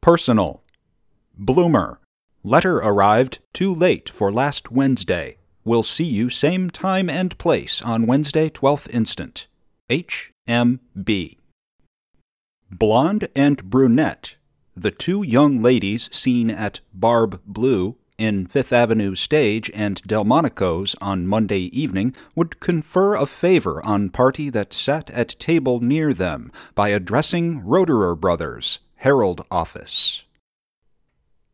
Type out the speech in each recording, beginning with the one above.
Personal. Bloomer. Letter arrived too late for last Wednesday. Will see you same time and place on Wednesday, 12th instant. H. M. B. Blonde and Brunette. The two young ladies seen at Barb Blue in Fifth Avenue Stage and Delmonico's on Monday evening would confer a favor on party that sat at table near them by addressing Roederer Brothers, Herald Office.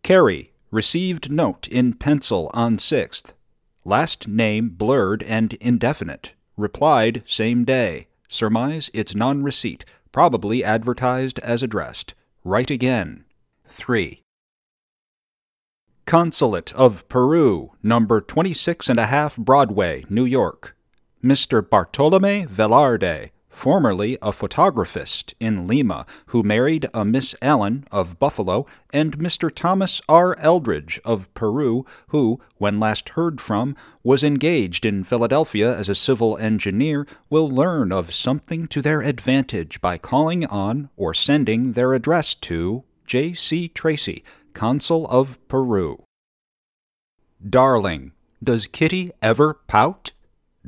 Carey received note in pencil on 6th. Last name blurred and indefinite. Replied same day. Surmise it's non receipt, probably advertised as addressed. Write again. 3. Consulate of Peru, number 26 and a half Broadway, New York. Mr. Bartolome Velarde, formerly a photographist in Lima, who married a Miss Allen of Buffalo, and Mr. Thomas R. Eldridge of Peru, who, when last heard from, was engaged in Philadelphia as a civil engineer, will learn of something to their advantage by calling on or sending their address to J. C. Tracy, Consul of Peru. Darling, does Kitty ever pout?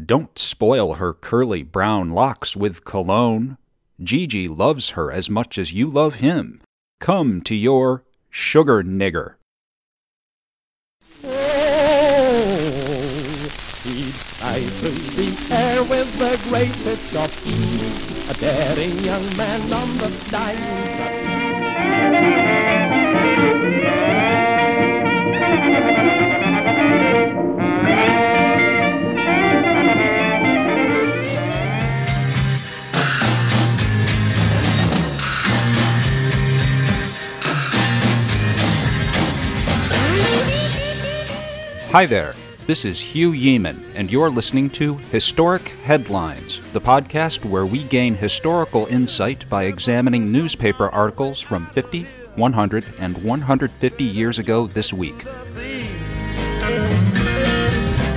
Don't spoil her curly brown locks with cologne. Gigi loves her as much as you love him. Come to your sugar nigger. Fly through the air with the greatest of ease, a daring young man on the flying Hi there. This is Hugh Yeeman, and you're listening to Historic Headlines, the podcast where we gain historical insight by examining newspaper articles from 50, 100, and 150 years ago this week.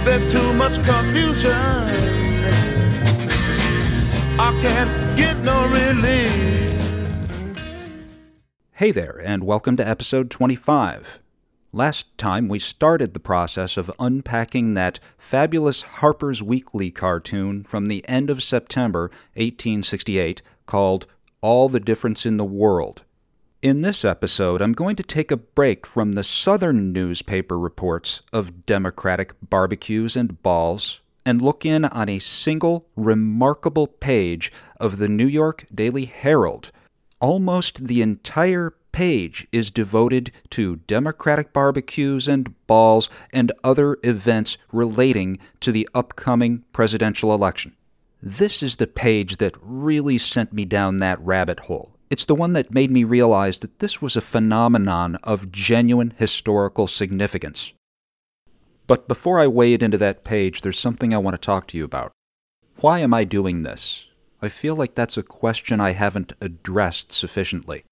There's too much confusion. I can't get no relief. Hey there, and welcome to episode 25. Last time we started the process of unpacking that fabulous Harper's Weekly cartoon from the end of September 1868 called All the Difference in the World. In this episode, I'm going to take a break from the Southern newspaper reports of Democratic barbecues and balls and look in on a single remarkable page of the New York Daily Herald. Almost the entire page is devoted to Democratic barbecues and balls and other events relating to the upcoming presidential election. This is the page that really sent me down that rabbit hole. It's the one that made me realize that this was a phenomenon of genuine historical significance. But before I wade into that page, there's something I want to talk to you about. Why am I doing this? I feel like that's a question I haven't addressed sufficiently.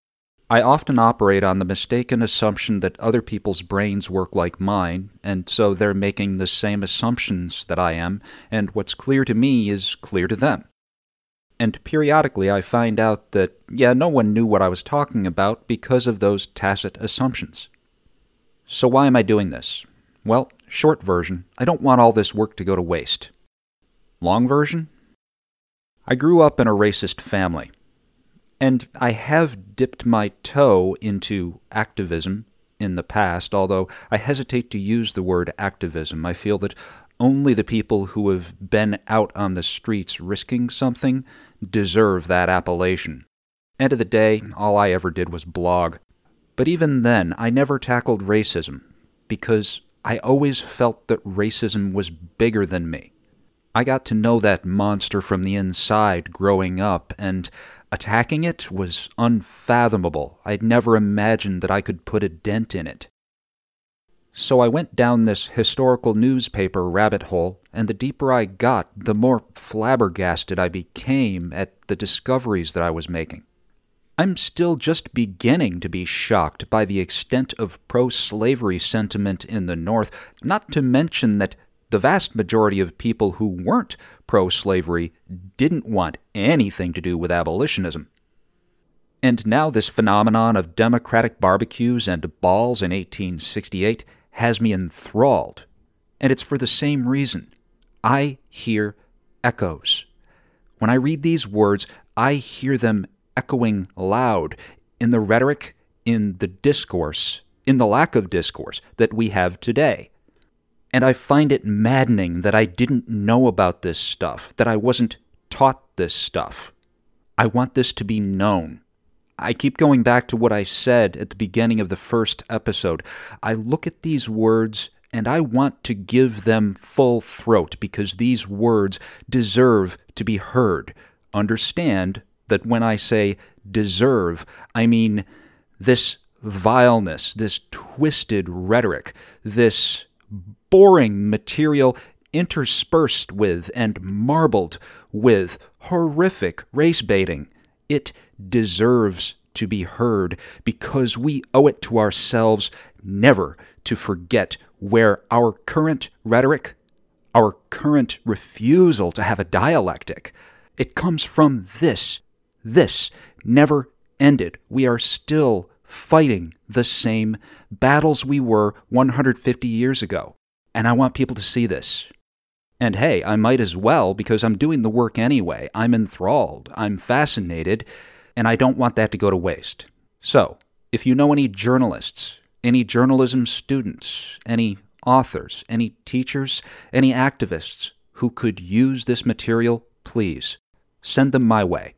I often operate on the mistaken assumption that other people's brains work like mine, and so they're making the same assumptions that I am, and what's clear to me is clear to them. And periodically I find out that, yeah, no one knew what I was talking about because of those tacit assumptions. So why am I doing this? Well, short version, I don't want all this work to go to waste. Long version? I grew up in a racist family. And I have dipped my toe into activism in the past, although I hesitate to use the word activism. I feel that only the people who have been out on the streets risking something deserve that appellation. End of the day, all I ever did was blog. But even then, I never tackled racism, because I always felt that racism was bigger than me. I got to know that monster from the inside growing up, and Attacking it was unfathomable. I'd never imagined that I could put a dent in it. So I went down this historical newspaper rabbit hole, and the deeper I got, the more flabbergasted I became at the discoveries that I was making. I'm still just beginning to be shocked by the extent of pro slavery sentiment in the North, not to mention that the vast majority of people who weren't pro slavery didn't want anything to do with abolitionism. And now this phenomenon of democratic barbecues and balls in 1868 has me enthralled. And it's for the same reason. I hear echoes. When I read these words, I hear them echoing loud in the rhetoric, in the discourse, in the lack of discourse that we have today. And I find it maddening that I didn't know about this stuff, that I wasn't taught this stuff. I want this to be known. I keep going back to what I said at the beginning of the first episode. I look at these words and I want to give them full throat because these words deserve to be heard. Understand that when I say deserve, I mean this vileness, this twisted rhetoric, this boring material interspersed with and marbled with horrific race baiting. It deserves to be heard because we owe it to ourselves never to forget where our current rhetoric, our current refusal to have a dialectic, it comes from this. This never ended. We are still fighting the same battles we were 150 years ago. And I want people to see this. And hey, I might as well because I'm doing the work anyway. I'm enthralled, I'm fascinated, and I don't want that to go to waste. So, if you know any journalists, any journalism students, any authors, any teachers, any activists who could use this material, please send them my way.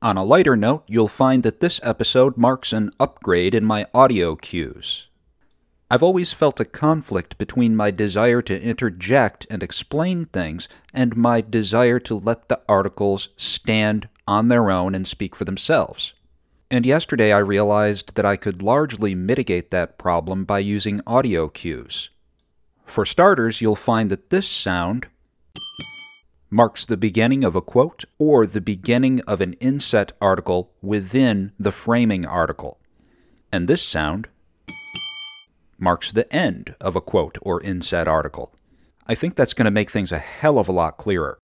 On a lighter note, you'll find that this episode marks an upgrade in my audio cues. I've always felt a conflict between my desire to interject and explain things and my desire to let the articles stand on their own and speak for themselves. And yesterday I realized that I could largely mitigate that problem by using audio cues. For starters, you'll find that this sound marks the beginning of a quote or the beginning of an inset article within the framing article. And this sound marks the end of a quote or inset article. I think that's going to make things a hell of a lot clearer.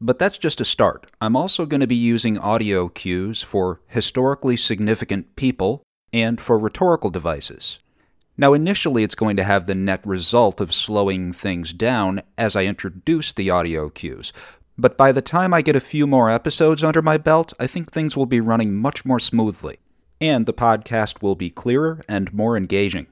But that's just a start. I'm also going to be using audio cues for historically significant people and for rhetorical devices. Now, initially, it's going to have the net result of slowing things down as I introduce the audio cues. But by the time I get a few more episodes under my belt, I think things will be running much more smoothly. And the podcast will be clearer and more engaging.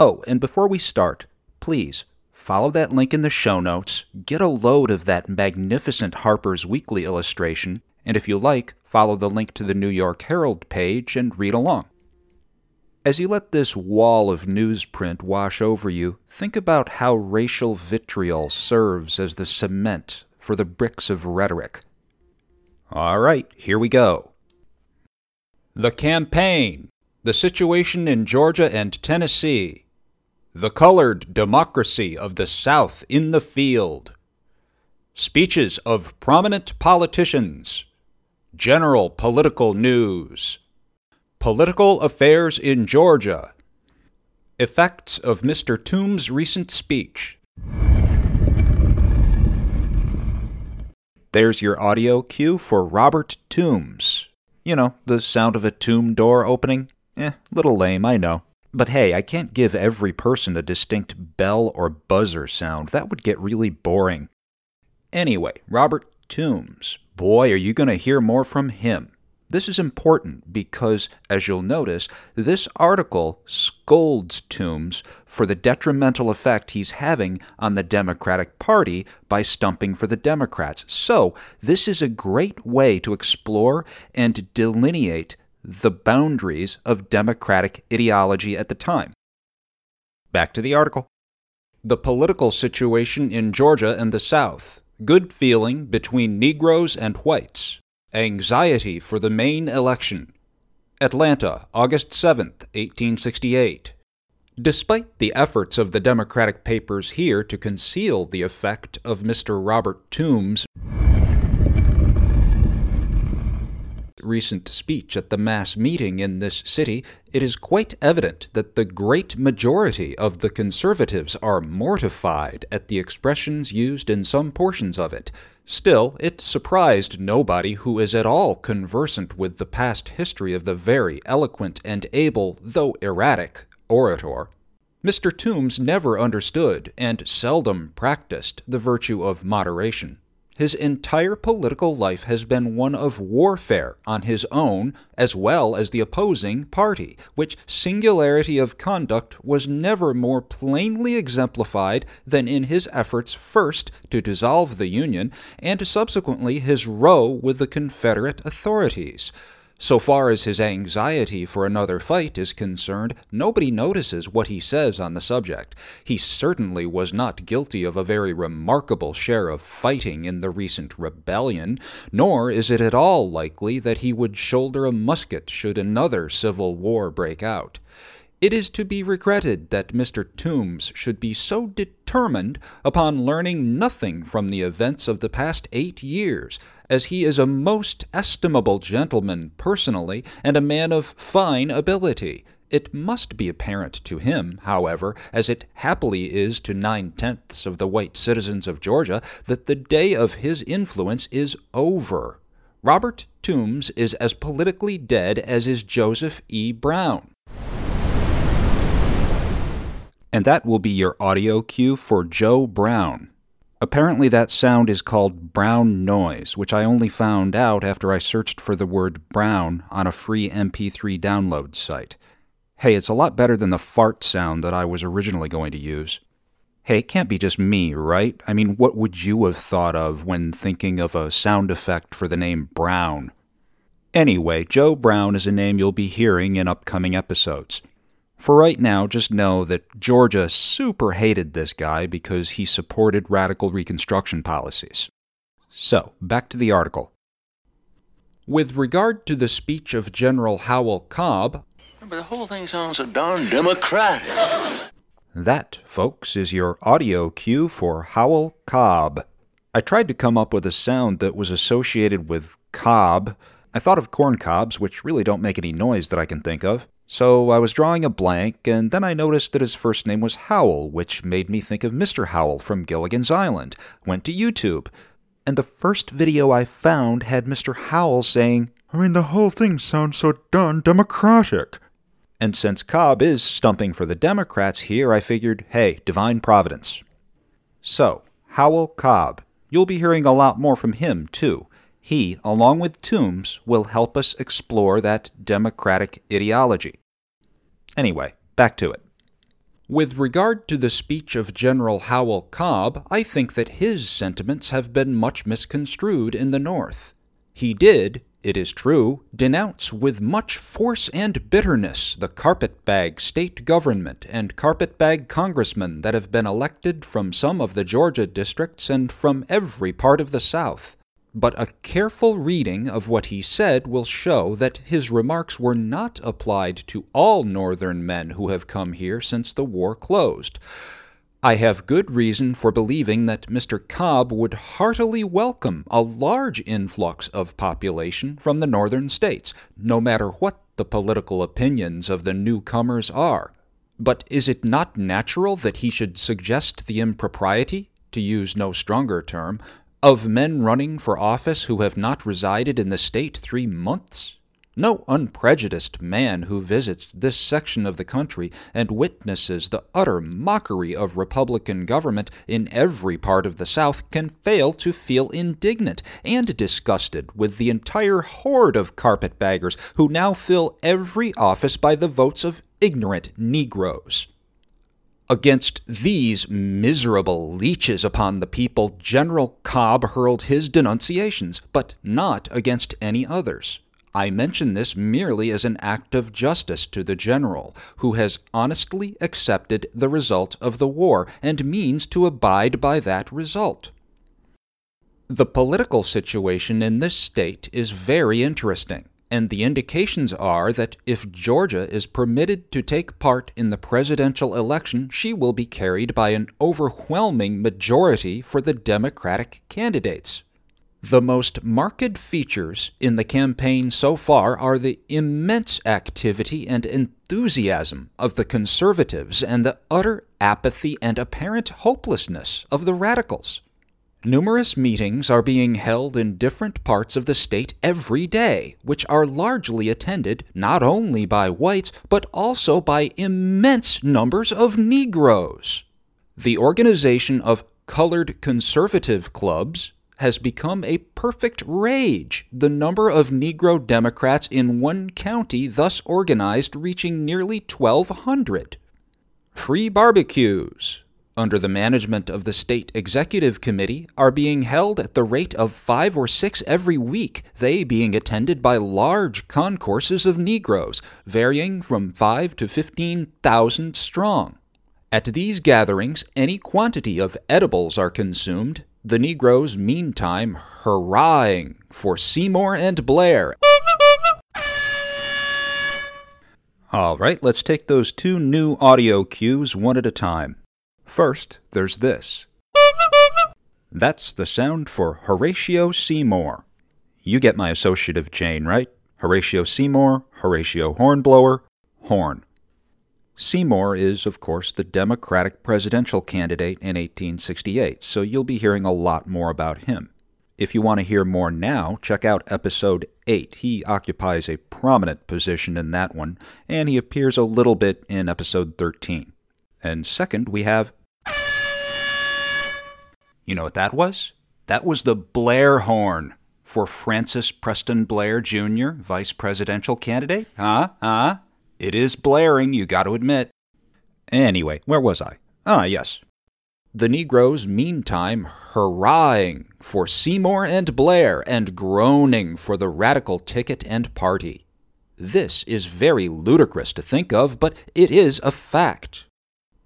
Oh, and before we start, please follow that link in the show notes, get a load of that magnificent Harper's Weekly illustration, and if you like, follow the link to the New York Herald page and read along. As you let this wall of newsprint wash over you, think about how racial vitriol serves as the cement for the bricks of rhetoric. All right, here we go. The campaign, the situation in Georgia and Tennessee, the Colored Democracy of the South in the Field. Speeches of Prominent Politicians. General Political News. Political Affairs in Georgia. Effects of Mr. Toombs' recent speech. There's your audio cue for Robert Toombs. You know, the sound of a tomb door opening. Eh, little lame, I know. But hey, I can't give every person a distinct bell or buzzer sound. That would get really boring. Anyway, Robert Toombs. Boy, are you going to hear more from him. This is important because, as you'll notice, this article scolds Toombs for the detrimental effect he's having on the Democratic Party by stumping for the Democrats. So, this is a great way to explore and delineate the boundaries of Democratic ideology at the time. Back to the article. The political situation in Georgia and the South. Good feeling between Negroes and whites. Anxiety for the Maine election. Atlanta, August 7, 1868. Despite the efforts of the Democratic papers here to conceal the effect of Mr. Robert Toombs' recent speech at the mass meeting in this city, it is quite evident that the great majority of the conservatives are mortified at the expressions used in some portions of it. Still, it surprised nobody who is at all conversant with the past history of the very eloquent and able, though erratic, orator. Mr. Toombs never understood, and seldom practiced, the virtue of moderation. His entire political life has been one of warfare on his own as well as the opposing party, which singularity of conduct was never more plainly exemplified than in his efforts first to dissolve the Union and subsequently his row with the Confederate authorities. So far as his anxiety for another fight is concerned, nobody notices what he says on the subject. He certainly was not guilty of a very remarkable share of fighting in the recent rebellion, nor is it at all likely that he would shoulder a musket should another civil war break out. It is to be regretted that Mr. Toombs should be so determined upon learning nothing from the events of the past eight years as he is a most estimable gentleman personally, and a man of fine ability. It must be apparent to him, however, as it happily is to nine tenths of the white citizens of Georgia, that the day of his influence is over. Robert Toombs is as politically dead as is Joseph E. Brown. And that will be your audio cue for Joe Brown. Apparently, that sound is called brown noise, which I only found out after I searched for the word brown on a free MP3 download site. Hey, it's a lot better than the fart sound that I was originally going to use. Hey, it can't be just me, right? I mean, what would you have thought of when thinking of a sound effect for the name Brown? Anyway, Joe Brown is a name you'll be hearing in upcoming episodes. For right now, just know that Georgia super hated this guy because he supported radical Reconstruction policies. So, back to the article. With regard to the speech of General Howell Cobb, but the whole thing sounds so darn democratic. That, folks, is your audio cue for Howell Cobb. I tried to come up with a sound that was associated with cob. I thought of corn cobs, which really don't make any noise that I can think of. So I was drawing a blank, and then I noticed that his first name was Howell, which made me think of Mr. Howell from Gilligan's Island. Went to YouTube, and the first video I found had Mr. Howell saying, I mean, the whole thing sounds so darn democratic. And since Cobb is stumping for the Democrats here, I figured, hey, divine providence. So, Howell Cobb. You'll be hearing a lot more from him, too. He, along with Toombs, will help us explore that democratic ideology. Anyway, back to it. With regard to the speech of General Howell Cobb, I think that his sentiments have been much misconstrued in the North. He did, it is true, denounce with much force and bitterness the carpetbag state government and carpetbag congressmen that have been elected from some of the Georgia districts and from every part of the South but a careful reading of what he said will show that his remarks were not applied to all Northern men who have come here since the war closed. I have good reason for believing that Mr. Cobb would heartily welcome a large influx of population from the Northern states, no matter what the political opinions of the newcomers are. But is it not natural that he should suggest the impropriety, to use no stronger term, of men running for office who have not resided in the state three months? No unprejudiced man who visits this section of the country and witnesses the utter mockery of Republican government in every part of the South can fail to feel indignant and disgusted with the entire horde of carpetbaggers who now fill every office by the votes of ignorant Negroes. Against these miserable leeches upon the people, General Cobb hurled his denunciations, but not against any others. I mention this merely as an act of justice to the general, who has honestly accepted the result of the war and means to abide by that result. The political situation in this state is very interesting and the indications are that if Georgia is permitted to take part in the presidential election, she will be carried by an overwhelming majority for the Democratic candidates. The most marked features in the campaign so far are the immense activity and enthusiasm of the conservatives and the utter apathy and apparent hopelessness of the radicals. Numerous meetings are being held in different parts of the state every day, which are largely attended not only by whites, but also by immense numbers of Negroes. The organization of colored conservative clubs has become a perfect rage, the number of Negro Democrats in one county thus organized reaching nearly 1,200. Free barbecues, under the management of the State Executive Committee, are being held at the rate of five or six every week, they being attended by large concourses of Negroes, varying from five to fifteen thousand strong. At these gatherings, any quantity of edibles are consumed, the Negroes meantime hurrahing for Seymour and Blair. All right, let's take those two new audio cues one at a time. First, there's this. That's the sound for Horatio Seymour. You get my associative chain, right? Horatio Seymour, Horatio Hornblower, Horn. Seymour is, of course, the Democratic presidential candidate in 1868, so you'll be hearing a lot more about him. If you want to hear more now, check out episode 8. He occupies a prominent position in that one, and he appears a little bit in episode 13. And second, we have. You know what that was? That was the Blair horn for Francis Preston Blair Jr., vice presidential candidate. Huh? Huh? It is blaring, you got to admit. Anyway, where was I? Ah, yes. The Negroes, meantime, hurrahing for Seymour and Blair and groaning for the radical ticket and party. This is very ludicrous to think of, but it is a fact.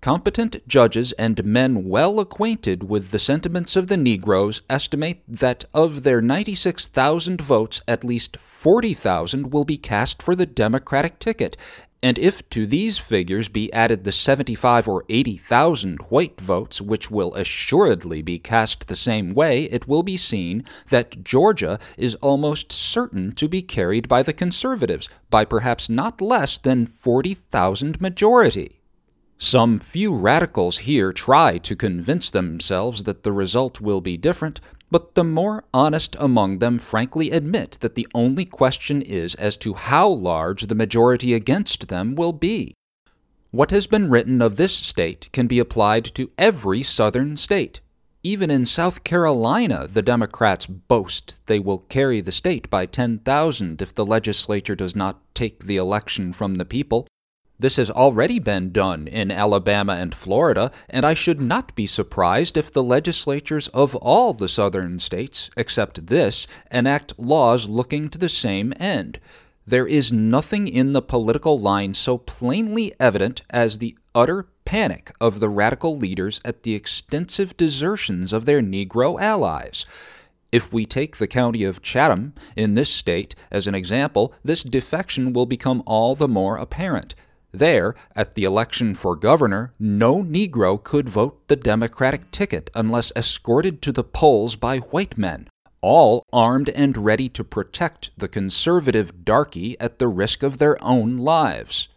Competent judges and men well acquainted with the sentiments of the Negroes estimate that of their 96,000 votes, at least 40,000 will be cast for the Democratic ticket, and if to these figures be added the 75 or 80,000 white votes, which will assuredly be cast the same way, it will be seen that Georgia is almost certain to be carried by the conservatives by perhaps not less than 40,000 majority. Some few radicals here try to convince themselves that the result will be different, but the more honest among them frankly admit that the only question is as to how large the majority against them will be. What has been written of this state can be applied to every southern state. Even in South Carolina, the Democrats boast they will carry the state by 10,000 if the legislature does not take the election from the people. This has already been done in Alabama and Florida, and I should not be surprised if the legislatures of all the southern states, except this, enact laws looking to the same end. There is nothing in the political line so plainly evident as the utter panic of the radical leaders at the extensive desertions of their Negro allies. If we take the county of Chatham in this state as an example, this defection will become all the more apparent. There, at the election for governor, no Negro could vote the Democratic ticket unless escorted to the polls by white men, all armed and ready to protect the conservative darky at the risk of their own lives.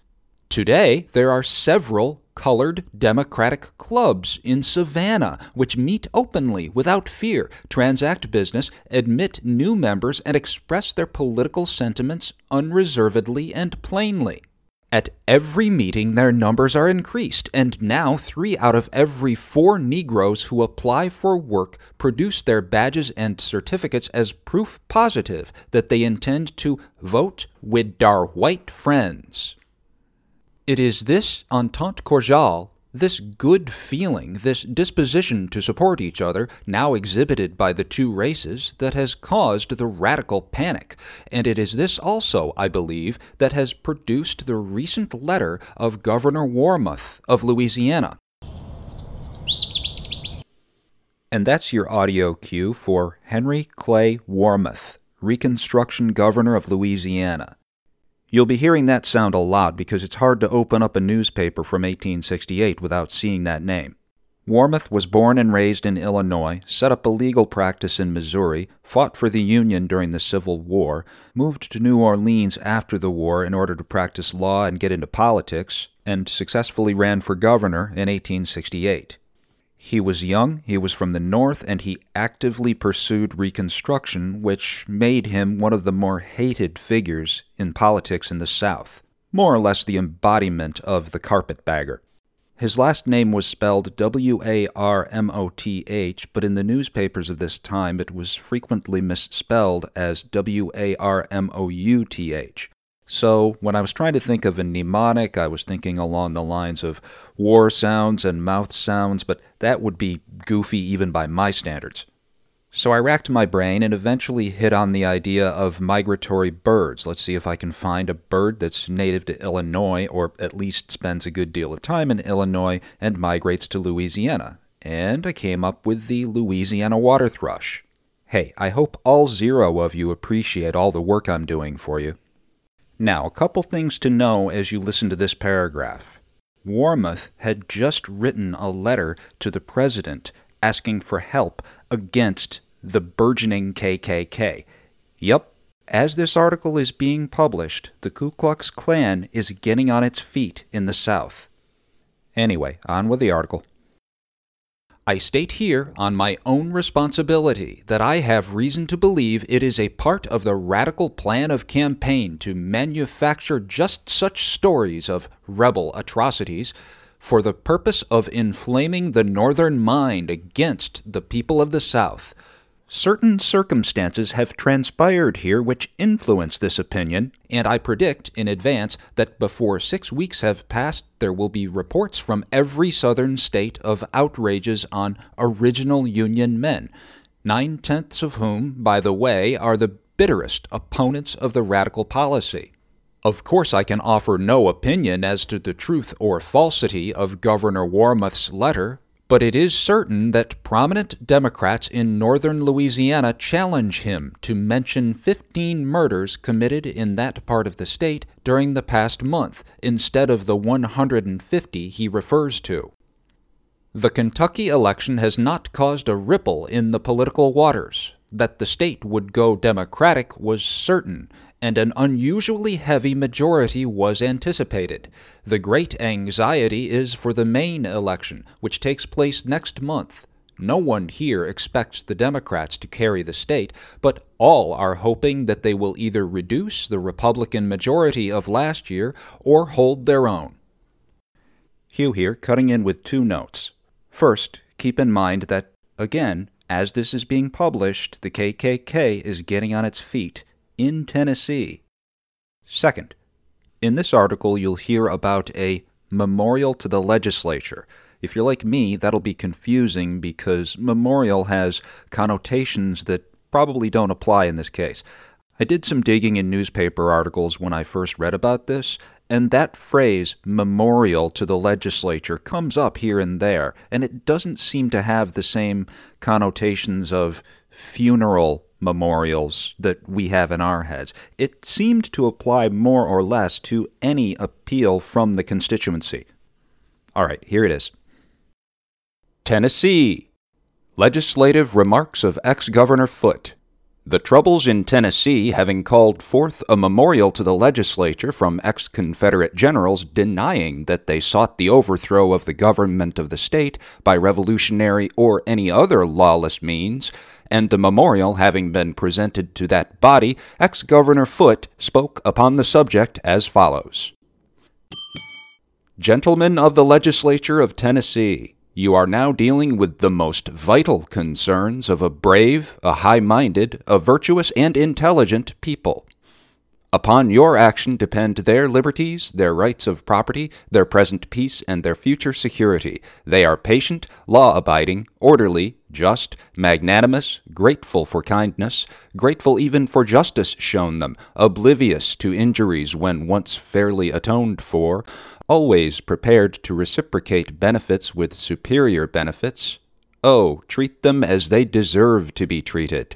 Today, there are several colored Democratic clubs in Savannah which meet openly, without fear, transact business, admit new members, and express their political sentiments unreservedly and plainly. At every meeting, their numbers are increased, and now three out of every four Negroes who apply for work produce their badges and certificates as proof positive that they intend to vote with dar white friends. It is this entente cordiale this good feeling, this disposition to support each other, now exhibited by the two races, that has caused the radical panic, and it is this also, I believe, that has produced the recent letter of Governor Warmoth of Louisiana. And that's your audio cue for Henry Clay Warmoth, Reconstruction Governor of Louisiana. You'll be hearing that sound a lot because it's hard to open up a newspaper from 1868 without seeing that name. Warmoth was born and raised in Illinois, set up a legal practice in Missouri, fought for the Union during the Civil War, moved to New Orleans after the war in order to practice law and get into politics, and successfully ran for governor in 1868. He was young, he was from the North, and he actively pursued Reconstruction, which made him one of the more hated figures in politics in the South, more or less the embodiment of the carpetbagger. His last name was spelled W A R M O T H, but in the newspapers of this time it was frequently misspelled as W A R M O U T H. So, when I was trying to think of a mnemonic, I was thinking along the lines of war sounds and mouth sounds, but that would be goofy even by my standards. So I racked my brain and eventually hit on the idea of migratory birds. Let's see if I can find a bird that's native to Illinois, or at least spends a good deal of time in Illinois and migrates to Louisiana. And I came up with the Louisiana water thrush. Hey, I hope all zero of you appreciate all the work I'm doing for you. Now, a couple things to know as you listen to this paragraph. Warmoth had just written a letter to the president asking for help against the burgeoning KKK. Yup, as this article is being published, the Ku Klux Klan is getting on its feet in the South. Anyway, on with the article. I state here, on my own responsibility, that I have reason to believe it is a part of the radical plan of campaign to manufacture just such stories of rebel atrocities for the purpose of inflaming the Northern mind against the people of the South. Certain circumstances have transpired here which influence this opinion, and I predict in advance that before six weeks have passed, there will be reports from every Southern state of outrages on original Union men, nine tenths of whom, by the way, are the bitterest opponents of the radical policy. Of course, I can offer no opinion as to the truth or falsity of Governor Warmoth's letter, but it is certain that prominent Democrats in northern Louisiana challenge him to mention 15 murders committed in that part of the state during the past month instead of the 150 he refers to. The Kentucky election has not caused a ripple in the political waters. That the state would go Democratic was certain, and an unusually heavy majority was anticipated. The great anxiety is for the Maine election, which takes place next month. No one here expects the Democrats to carry the state, but all are hoping that they will either reduce the Republican majority of last year or hold their own. Hugh here, cutting in with two notes. First, keep in mind that, again, as this is being published, the KKK is getting on its feet in Tennessee. Second, in this article, you'll hear about a memorial to the legislature. If you're like me, that'll be confusing because memorial has connotations that probably don't apply in this case. I did some digging in newspaper articles when I first read about this, and that phrase, memorial to the legislature, comes up here and there, and it doesn't seem to have the same connotations of funeral memorials that we have in our heads. It seemed to apply more or less to any appeal from the constituency. All right, here it is Tennessee. Legislative remarks of ex Governor Foote. The troubles in Tennessee having called forth a memorial to the legislature from ex Confederate generals denying that they sought the overthrow of the government of the state by revolutionary or any other lawless means, and the memorial having been presented to that body, ex Governor Foote spoke upon the subject as follows Gentlemen of the legislature of Tennessee, you are now dealing with the most vital concerns of a brave, a high minded, a virtuous, and intelligent people. Upon your action depend their liberties, their rights of property, their present peace, and their future security. They are patient, law abiding, orderly, just, magnanimous, grateful for kindness, grateful even for justice shown them, oblivious to injuries when once fairly atoned for, always prepared to reciprocate benefits with superior benefits. Oh, treat them as they deserve to be treated.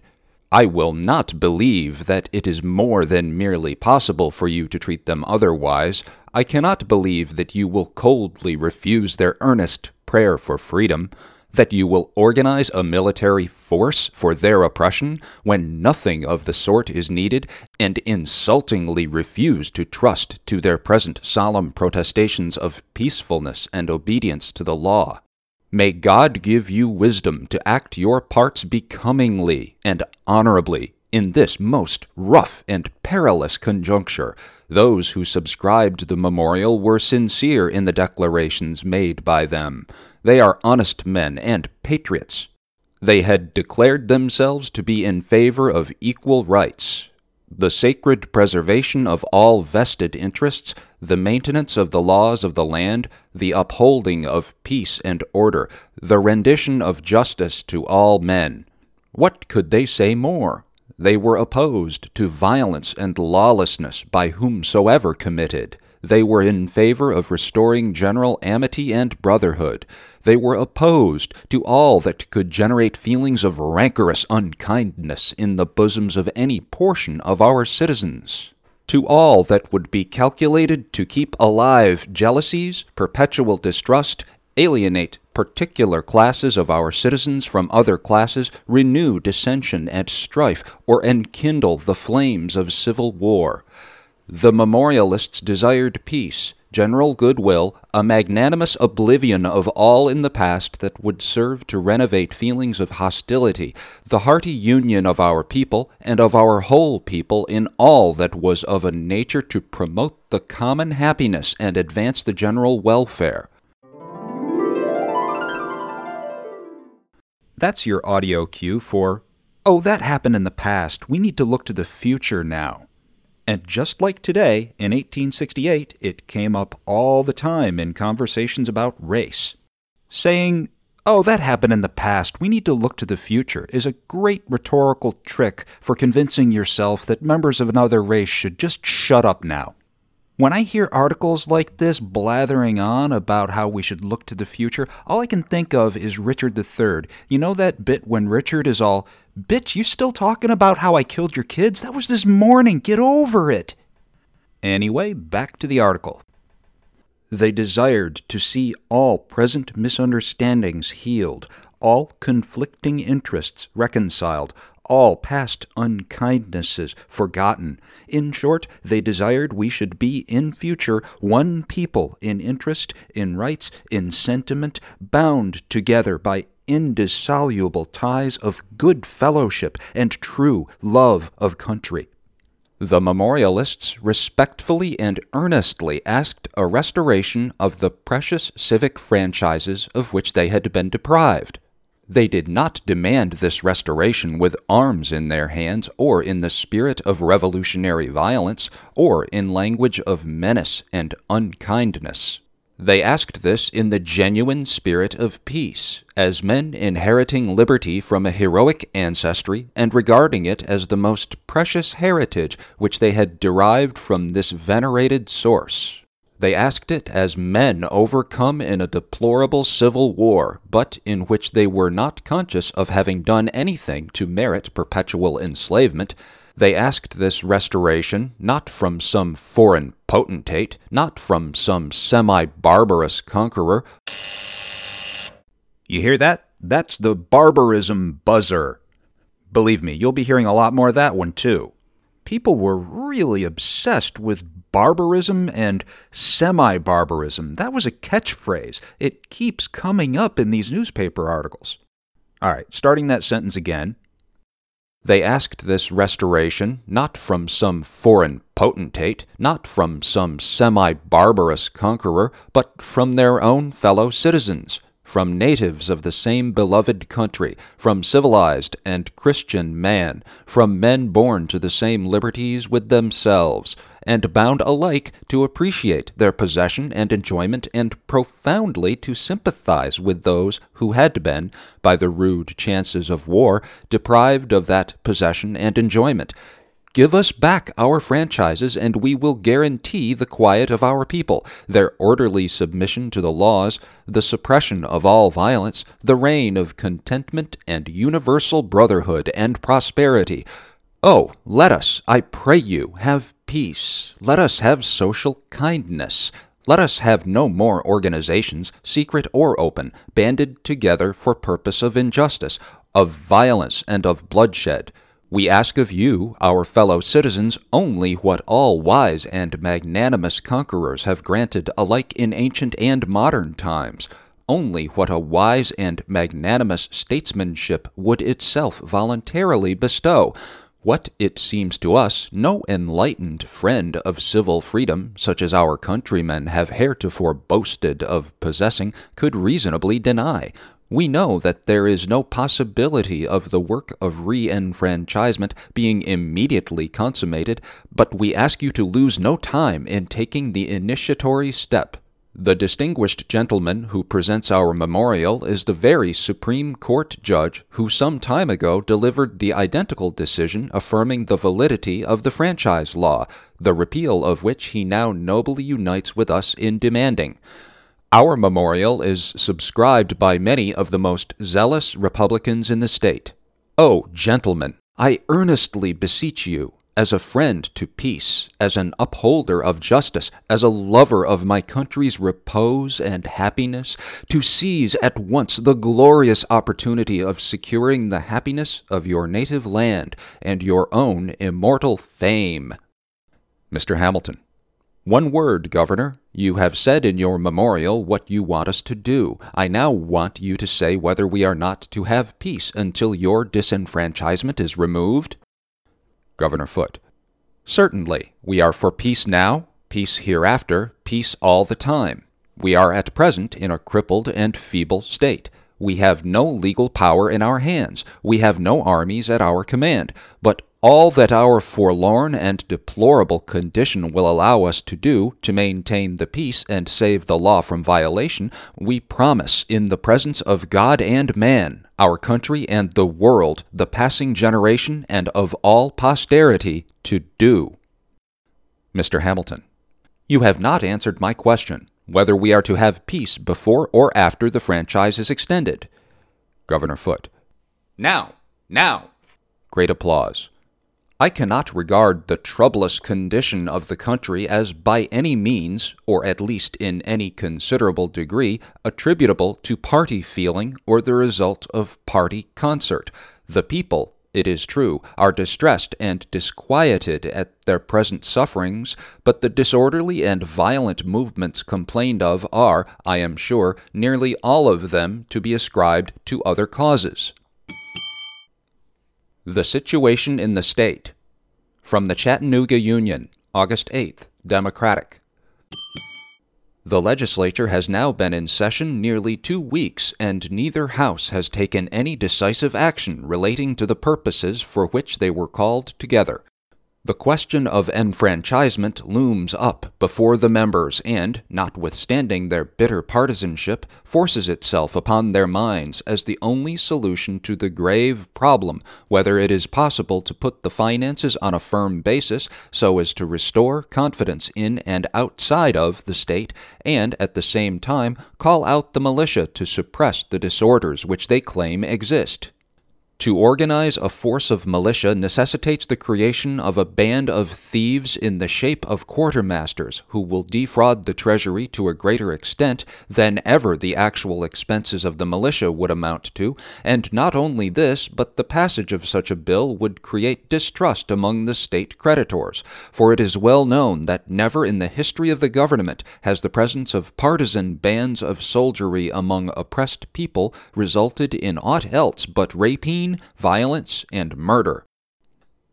I will not believe that it is more than merely possible for you to treat them otherwise. I cannot believe that you will coldly refuse their earnest prayer for freedom, that you will organize a military force for their oppression when nothing of the sort is needed, and insultingly refuse to trust to their present solemn protestations of peacefulness and obedience to the law. May God give you wisdom to act your parts becomingly and honorably in this most rough and perilous conjuncture. Those who subscribed the memorial were sincere in the declarations made by them. They are honest men and patriots. They had declared themselves to be in favor of equal rights, the sacred preservation of all vested interests, the maintenance of the laws of the land, the upholding of peace and order, the rendition of justice to all men. What could they say more? They were opposed to violence and lawlessness by whomsoever committed. They were in favor of restoring general amity and brotherhood. They were opposed to all that could generate feelings of rancorous unkindness in the bosoms of any portion of our citizens. To all that would be calculated to keep alive jealousies, perpetual distrust, alienate particular classes of our citizens from other classes, renew dissension and strife, or enkindle the flames of civil war. The memorialists desired peace, general goodwill, a magnanimous oblivion of all in the past that would serve to renovate feelings of hostility, the hearty union of our people and of our whole people in all that was of a nature to promote the common happiness and advance the general welfare. That's your audio cue for, oh, that happened in the past. We need to look to the future now. And just like today, in 1868, it came up all the time in conversations about race. Saying, oh, that happened in the past, we need to look to the future, is a great rhetorical trick for convincing yourself that members of another race should just shut up now. When I hear articles like this blathering on about how we should look to the future, all I can think of is Richard III. You know that bit when Richard is all, Bitch, you still talking about how I killed your kids? That was this morning. Get over it. Anyway, back to the article. They desired to see all present misunderstandings healed, all conflicting interests reconciled, all past unkindnesses forgotten. In short, they desired we should be in future one people in interest, in rights, in sentiment, bound together by indissoluble ties of good fellowship and true love of country. The memorialists respectfully and earnestly asked a restoration of the precious civic franchises of which they had been deprived. They did not demand this restoration with arms in their hands, or in the spirit of revolutionary violence, or in language of menace and unkindness. They asked this in the genuine spirit of peace, as men inheriting liberty from a heroic ancestry and regarding it as the most precious heritage which they had derived from this venerated source. They asked it as men overcome in a deplorable civil war, but in which they were not conscious of having done anything to merit perpetual enslavement, they asked this restoration not from some foreign potentate, not from some semi barbarous conqueror. You hear that? That's the barbarism buzzer. Believe me, you'll be hearing a lot more of that one too. People were really obsessed with barbarism and semi barbarism. That was a catchphrase. It keeps coming up in these newspaper articles. All right, starting that sentence again. They asked this restoration not from some foreign potentate, not from some semi barbarous conqueror, but from their own fellow citizens, from natives of the same beloved country, from civilized and Christian man, from men born to the same liberties with themselves, and bound alike to appreciate their possession and enjoyment and profoundly to sympathize with those who had been, by the rude chances of war, deprived of that possession and enjoyment. Give us back our franchises, and we will guarantee the quiet of our people, their orderly submission to the laws, the suppression of all violence, the reign of contentment and universal brotherhood and prosperity. Oh, let us, I pray you, have peace. Let us have social kindness. Let us have no more organizations, secret or open, banded together for purpose of injustice, of violence, and of bloodshed. We ask of you, our fellow citizens, only what all wise and magnanimous conquerors have granted alike in ancient and modern times, only what a wise and magnanimous statesmanship would itself voluntarily bestow, what, it seems to us, no enlightened friend of civil freedom, such as our countrymen have heretofore boasted of possessing, could reasonably deny, we know that there is no possibility of the work of re enfranchisement being immediately consummated, but we ask you to lose no time in taking the initiatory step. The distinguished gentleman who presents our memorial is the very Supreme Court judge who some time ago delivered the identical decision affirming the validity of the franchise law, the repeal of which he now nobly unites with us in demanding. Our memorial is subscribed by many of the most zealous Republicans in the state. Oh, gentlemen, I earnestly beseech you, as a friend to peace, as an upholder of justice, as a lover of my country's repose and happiness, to seize at once the glorious opportunity of securing the happiness of your native land and your own immortal fame. Mr. Hamilton. One word, Governor. You have said in your memorial what you want us to do. I now want you to say whether we are not to have peace until your disenfranchisement is removed. Governor Foote. Certainly. We are for peace now, peace hereafter, peace all the time. We are at present in a crippled and feeble state. We have no legal power in our hands. We have no armies at our command. But all that our forlorn and deplorable condition will allow us to do to maintain the peace and save the law from violation, we promise in the presence of God and man, our country and the world, the passing generation, and of all posterity, to do. Mr. Hamilton, you have not answered my question whether we are to have peace before or after the franchise is extended. Governor Foote, now, now. Great applause. I cannot regard the troublous condition of the country as by any means, or at least in any considerable degree, attributable to party feeling or the result of party concert. The people, it is true, are distressed and disquieted at their present sufferings, but the disorderly and violent movements complained of are, I am sure, nearly all of them to be ascribed to other causes. The Situation in the State. From the Chattanooga Union, August 8th, Democratic. The legislature has now been in session nearly two weeks, and neither house has taken any decisive action relating to the purposes for which they were called together. The question of enfranchisement looms up before the members and, notwithstanding their bitter partisanship, forces itself upon their minds as the only solution to the grave problem whether it is possible to put the finances on a firm basis so as to restore confidence in and outside of the state, and at the same time call out the militia to suppress the disorders which they claim exist. To organize a force of militia necessitates the creation of a band of thieves in the shape of quartermasters who will defraud the treasury to a greater extent than ever the actual expenses of the militia would amount to, and not only this, but the passage of such a bill would create distrust among the state creditors, for it is well known that never in the history of the government has the presence of partisan bands of soldiery among oppressed people resulted in aught else but rapine violence, and murder.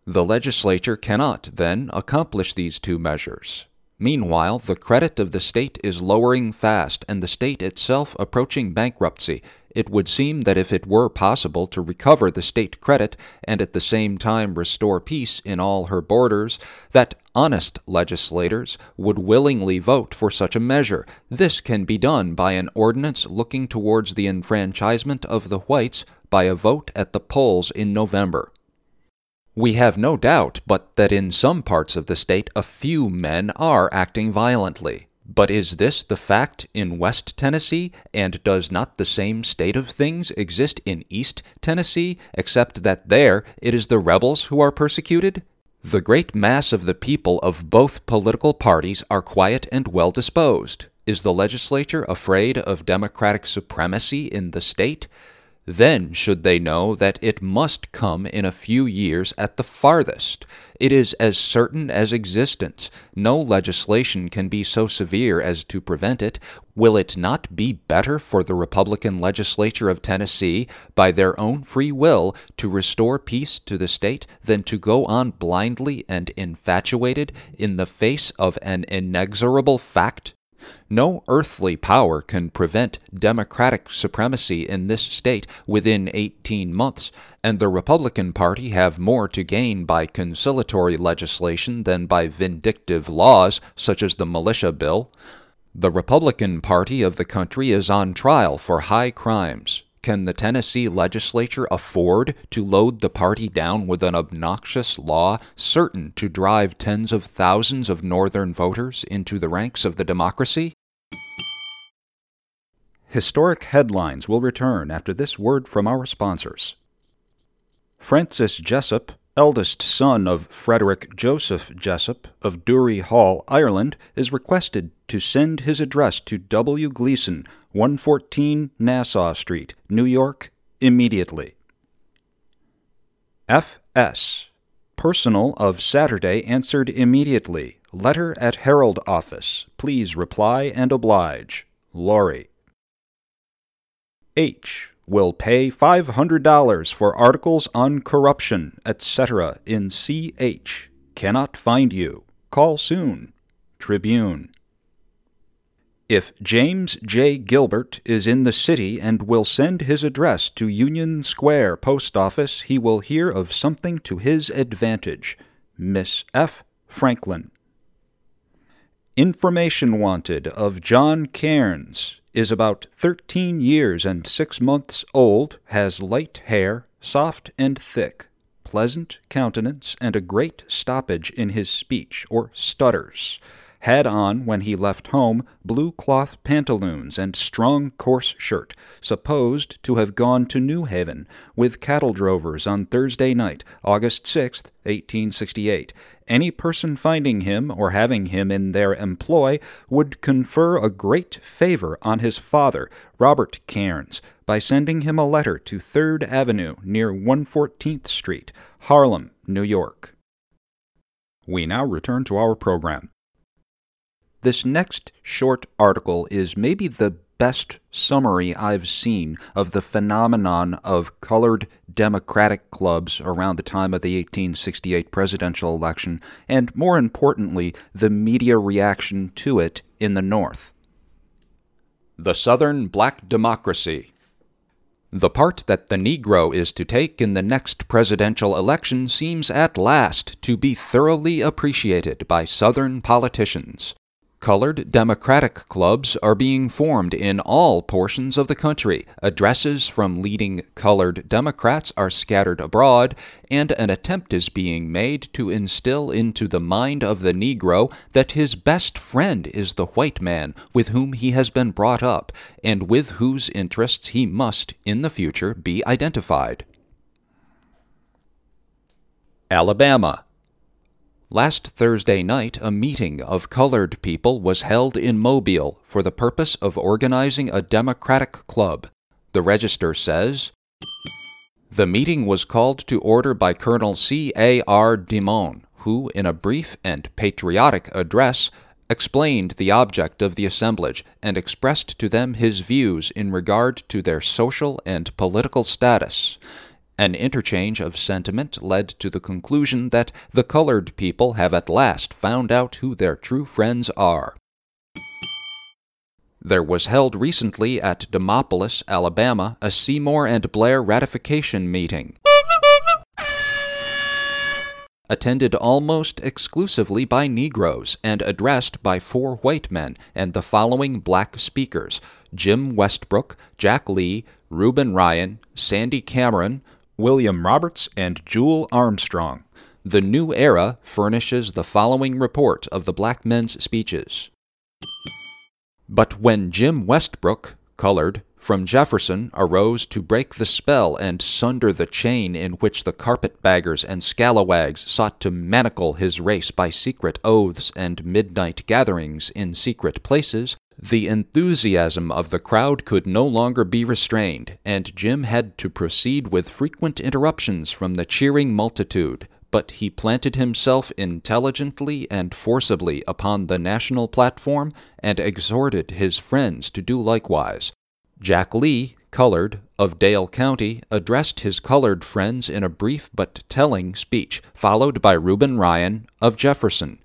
The legislature cannot, then, accomplish these two measures. Meanwhile, the credit of the state is lowering fast, and the state itself approaching bankruptcy. It would seem that if it were possible to recover the state credit and at the same time restore peace in all her borders, that honest legislators would willingly vote for such a measure. This can be done by an ordinance looking towards the enfranchisement of the whites by a vote at the polls in November. We have no doubt but that in some parts of the state a few men are acting violently. But is this the fact in West Tennessee, and does not the same state of things exist in East Tennessee, except that there it is the rebels who are persecuted? The great mass of the people of both political parties are quiet and well disposed. Is the legislature afraid of Democratic supremacy in the state? Then should they know that it must come in a few years at the farthest. It is as certain as existence. No legislation can be so severe as to prevent it. Will it not be better for the Republican legislature of Tennessee, by their own free will, to restore peace to the state than to go on blindly and infatuated in the face of an inexorable fact? No earthly power can prevent Democratic supremacy in this state within 18 months, and the Republican Party have more to gain by conciliatory legislation than by vindictive laws such as the militia bill. The Republican Party of the country is on trial for high crimes. Can the Tennessee legislature afford to load the party down with an obnoxious law certain to drive tens of thousands of Northern voters into the ranks of the democracy? Historic headlines will return after this word from our sponsors. Francis Jessup, eldest son of Frederick Joseph Jessup of Dury Hall, Ireland, is requested to send his address to W. Gleason, 114 Nassau Street, New York, immediately. F.S. Personal of Saturday answered immediately. Letter at Herald office. Please reply and oblige. Laurie. H. Will pay $500 for articles on corruption, etc. in CH. Cannot find you. Call soon. Tribune. If James J. Gilbert is in the city and will send his address to Union Square Post Office, he will hear of something to his advantage. Miss F. Franklin. Information wanted of John Cairns. Is about thirteen years and six months old, has light hair, soft and thick, pleasant countenance, and a great stoppage in his speech, or stutters had on, when he left home, blue cloth pantaloons and strong coarse shirt, supposed to have gone to New Haven with cattle drovers on Thursday night, August 6, 1868. Any person finding him or having him in their employ would confer a great favor on his father, Robert Cairns, by sending him a letter to Third Avenue near 114th Street, Harlem, New York. We now return to our program. This next short article is maybe the best summary I've seen of the phenomenon of colored Democratic clubs around the time of the 1868 presidential election, and more importantly, the media reaction to it in the North. The Southern Black Democracy. The part that the Negro is to take in the next presidential election seems at last to be thoroughly appreciated by Southern politicians. Colored Democratic clubs are being formed in all portions of the country. Addresses from leading colored Democrats are scattered abroad, and an attempt is being made to instill into the mind of the Negro that his best friend is the white man with whom he has been brought up, and with whose interests he must, in the future, be identified. Alabama Last Thursday night, a meeting of colored people was held in Mobile for the purpose of organizing a Democratic club. The Register says The meeting was called to order by Colonel C. A. R. Dimon, who, in a brief and patriotic address, explained the object of the assemblage and expressed to them his views in regard to their social and political status. An interchange of sentiment led to the conclusion that the colored people have at last found out who their true friends are. There was held recently at Demopolis, Alabama, a Seymour and Blair ratification meeting. Attended almost exclusively by Negroes and addressed by four white men and the following black speakers Jim Westbrook, Jack Lee, Reuben Ryan, Sandy Cameron, William Roberts, and Jewel Armstrong. The New Era furnishes the following report of the black men's speeches. But when Jim Westbrook, colored, from Jefferson arose to break the spell and sunder the chain in which the carpetbaggers and scalawags sought to manacle his race by secret oaths and midnight gatherings in secret places, the enthusiasm of the crowd could no longer be restrained, and Jim had to proceed with frequent interruptions from the cheering multitude. But he planted himself intelligently and forcibly upon the national platform and exhorted his friends to do likewise. Jack Lee, colored, of Dale County, addressed his colored friends in a brief but telling speech, followed by Reuben Ryan, of Jefferson.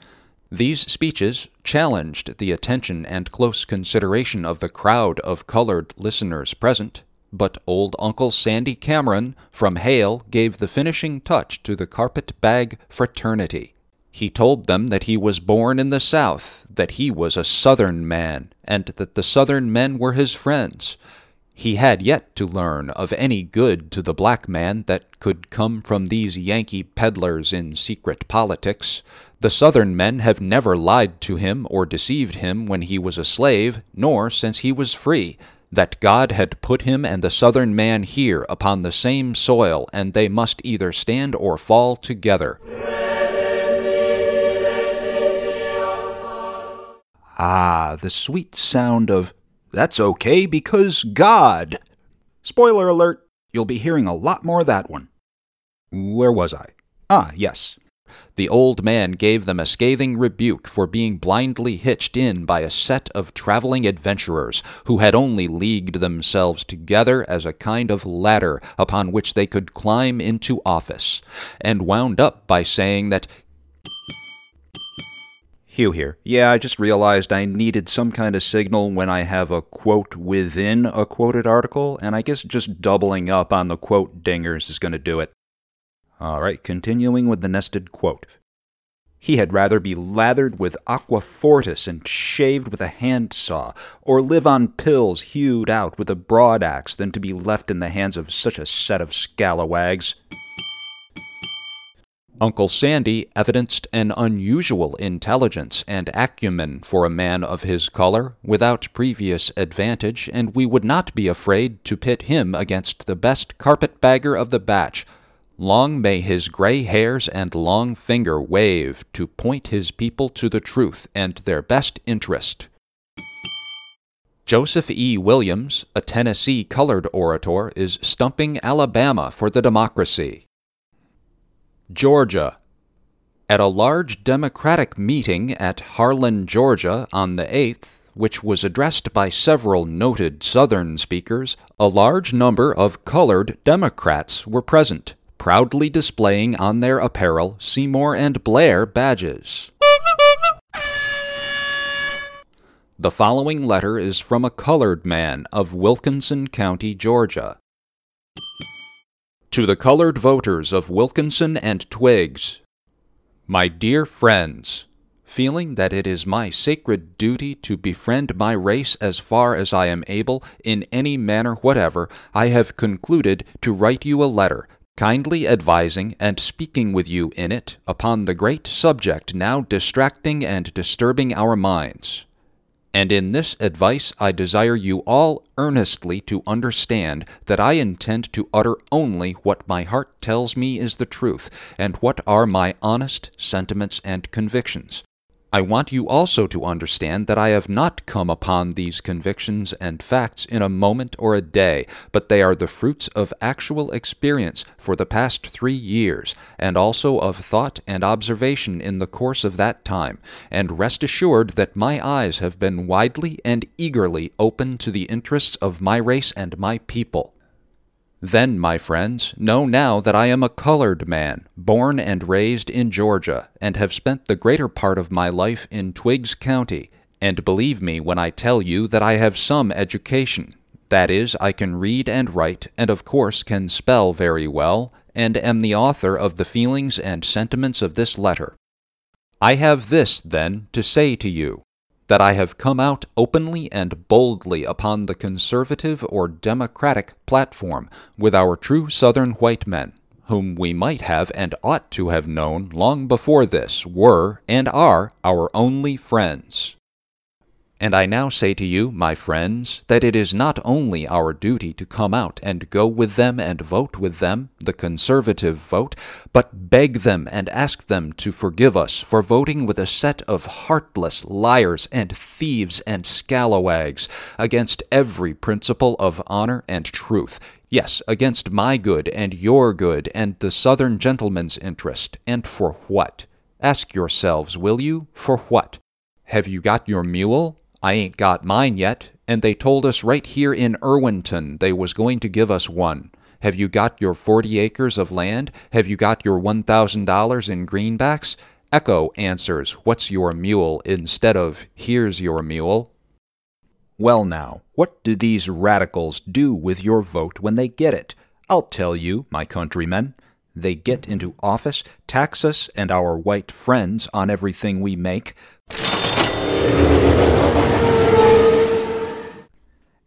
These speeches challenged the attention and close consideration of the crowd of colored listeners present, but old Uncle Sandy Cameron from Hale gave the finishing touch to the carpet bag fraternity. He told them that he was born in the South, that he was a Southern man, and that the Southern men were his friends. He had yet to learn of any good to the black man that could come from these Yankee peddlers in secret politics. The Southern men have never lied to him or deceived him when he was a slave, nor since he was free. That God had put him and the Southern man here upon the same soil, and they must either stand or fall together. Ah, the sweet sound of That's okay because God. Spoiler alert, you'll be hearing a lot more of that one. Where was I? Ah, yes. The old man gave them a scathing rebuke for being blindly hitched in by a set of traveling adventurers who had only leagued themselves together as a kind of ladder upon which they could climb into office, and wound up by saying that Hugh here. Yeah, I just realized I needed some kind of signal when I have a quote within a quoted article, and I guess just doubling up on the quote dingers is going to do it. All right, continuing with the nested quote. He had rather be lathered with aqua fortis and shaved with a handsaw, or live on pills hewed out with a broad axe than to be left in the hands of such a set of scalawags. Uncle Sandy evidenced an unusual intelligence and acumen for a man of his color, without previous advantage, and we would not be afraid to pit him against the best carpetbagger of the batch. Long may his gray hairs and long finger wave to point his people to the truth and their best interest. Joseph E. Williams, a Tennessee colored orator, is stumping Alabama for the democracy. Georgia. At a large Democratic meeting at Harlan, Georgia, on the 8th, which was addressed by several noted Southern speakers, a large number of colored Democrats were present, proudly displaying on their apparel Seymour and Blair badges. The following letter is from a colored man of Wilkinson County, Georgia. To the colored voters of Wilkinson and Twiggs, my dear friends, feeling that it is my sacred duty to befriend my race as far as I am able in any manner whatever, I have concluded to write you a letter, kindly advising and speaking with you in it upon the great subject now distracting and disturbing our minds. And in this advice I desire you all earnestly to understand that I intend to utter only what my heart tells me is the truth, and what are my honest sentiments and convictions. I want you also to understand that I have not come upon these convictions and facts in a moment or a day, but they are the fruits of actual experience for the past three years, and also of thought and observation in the course of that time. And rest assured that my eyes have been widely and eagerly open to the interests of my race and my people. Then, my friends, know now that I am a colored man, born and raised in Georgia, and have spent the greater part of my life in Twiggs County, and believe me when I tell you that I have some education. That is, I can read and write, and of course can spell very well, and am the author of the feelings and sentiments of this letter. I have this, then, to say to you. That I have come out openly and boldly upon the conservative or democratic platform with our true Southern white men, whom we might have and ought to have known long before this, were and are our only friends. And I now say to you, my friends, that it is not only our duty to come out and go with them and vote with them, the conservative vote, but beg them and ask them to forgive us for voting with a set of heartless liars and thieves and scalawags against every principle of honor and truth. Yes, against my good and your good and the Southern gentleman's interest. And for what? Ask yourselves, will you? For what? Have you got your mule? I ain't got mine yet, and they told us right here in Irwinton they was going to give us one. Have you got your forty acres of land? Have you got your one thousand dollars in greenbacks? Echo answers, What's your mule? instead of, Here's your mule. Well, now, what do these radicals do with your vote when they get it? I'll tell you, my countrymen. They get into office, tax us and our white friends on everything we make.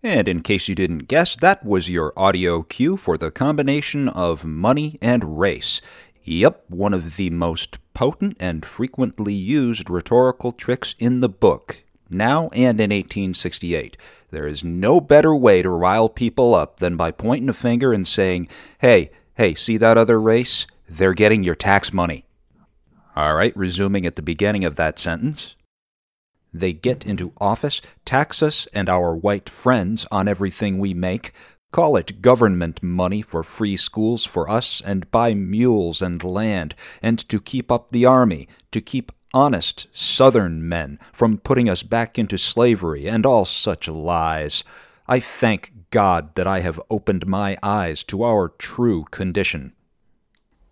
And in case you didn't guess, that was your audio cue for the combination of money and race. Yep, one of the most potent and frequently used rhetorical tricks in the book, now and in 1868. There is no better way to rile people up than by pointing a finger and saying, hey, hey, see that other race? They're getting your tax money. All right, resuming at the beginning of that sentence. They get into office, tax us and our white friends on everything we make, call it government money for free schools for us, and buy mules and land, and to keep up the army, to keep honest Southern men from putting us back into slavery, and all such lies. I thank God that I have opened my eyes to our true condition.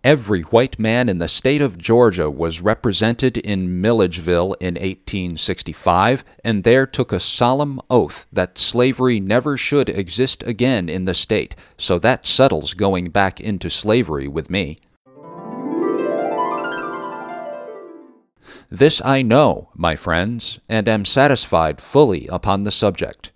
Every white man in the state of Georgia was represented in Milledgeville in 1865, and there took a solemn oath that slavery never should exist again in the state, so that settles going back into slavery with me. This I know, my friends, and am satisfied fully upon the subject.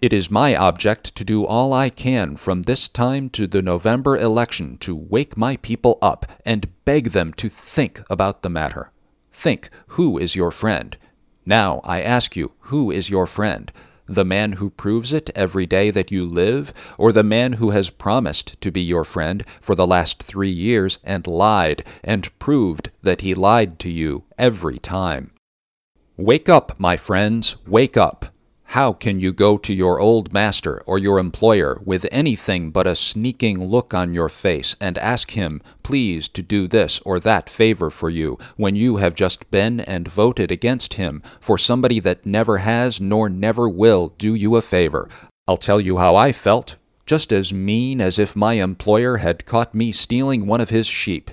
It is my object to do all I can from this time to the November election to wake my people up and beg them to think about the matter. Think who is your friend. Now I ask you, who is your friend? The man who proves it every day that you live, or the man who has promised to be your friend for the last three years and lied and proved that he lied to you every time? Wake up, my friends, wake up. How can you go to your old master or your employer with anything but a sneaking look on your face and ask him, please, to do this or that favor for you, when you have just been and voted against him for somebody that never has nor never will do you a favor? I'll tell you how I felt just as mean as if my employer had caught me stealing one of his sheep.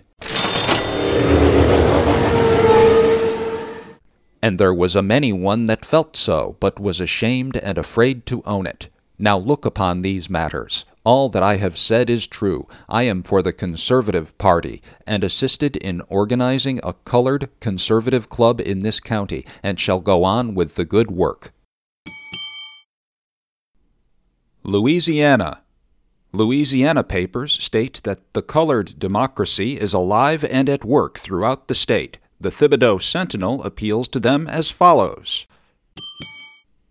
And there was a many one that felt so, but was ashamed and afraid to own it. Now look upon these matters. All that I have said is true. I am for the Conservative Party, and assisted in organizing a colored conservative club in this county, and shall go on with the good work. Louisiana. Louisiana papers state that the colored democracy is alive and at work throughout the state. The Thibodaux Sentinel appeals to them as follows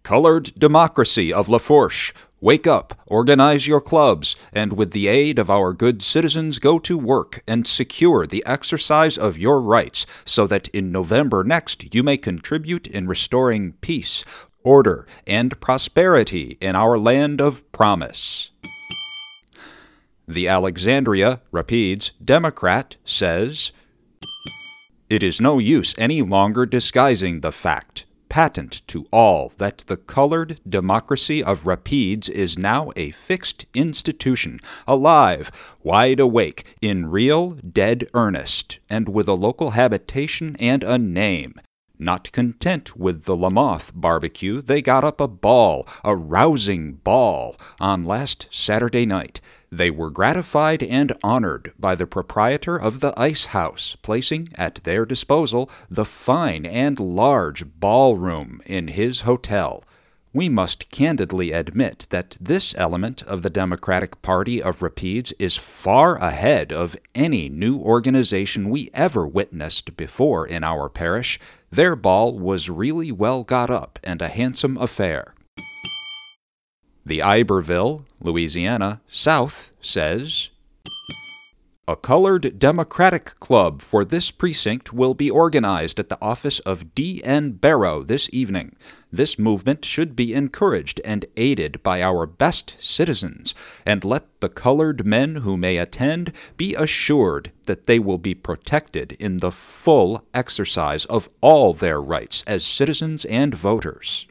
Colored Democracy of Lafourche, wake up, organize your clubs, and with the aid of our good citizens, go to work and secure the exercise of your rights so that in November next you may contribute in restoring peace, order, and prosperity in our land of promise. The Alexandria Rapides Democrat says, it is no use any longer disguising the fact, patent to all, that the colored democracy of Rapides is now a fixed institution, alive, wide awake, in real, dead earnest, and with a local habitation and a name. Not content with the Lamothe barbecue, they got up a ball, a rousing ball, on last Saturday night. They were gratified and honored by the proprietor of the Ice House, placing at their disposal the fine and large ballroom in his hotel we must candidly admit that this element of the Democratic Party of Rapides is far ahead of any new organization we ever witnessed before in our parish. Their ball was really well got up and a handsome affair. The Iberville, Louisiana, South says a colored Democratic club for this precinct will be organized at the office of D.N. Barrow this evening. This movement should be encouraged and aided by our best citizens, and let the colored men who may attend be assured that they will be protected in the full exercise of all their rights as citizens and voters.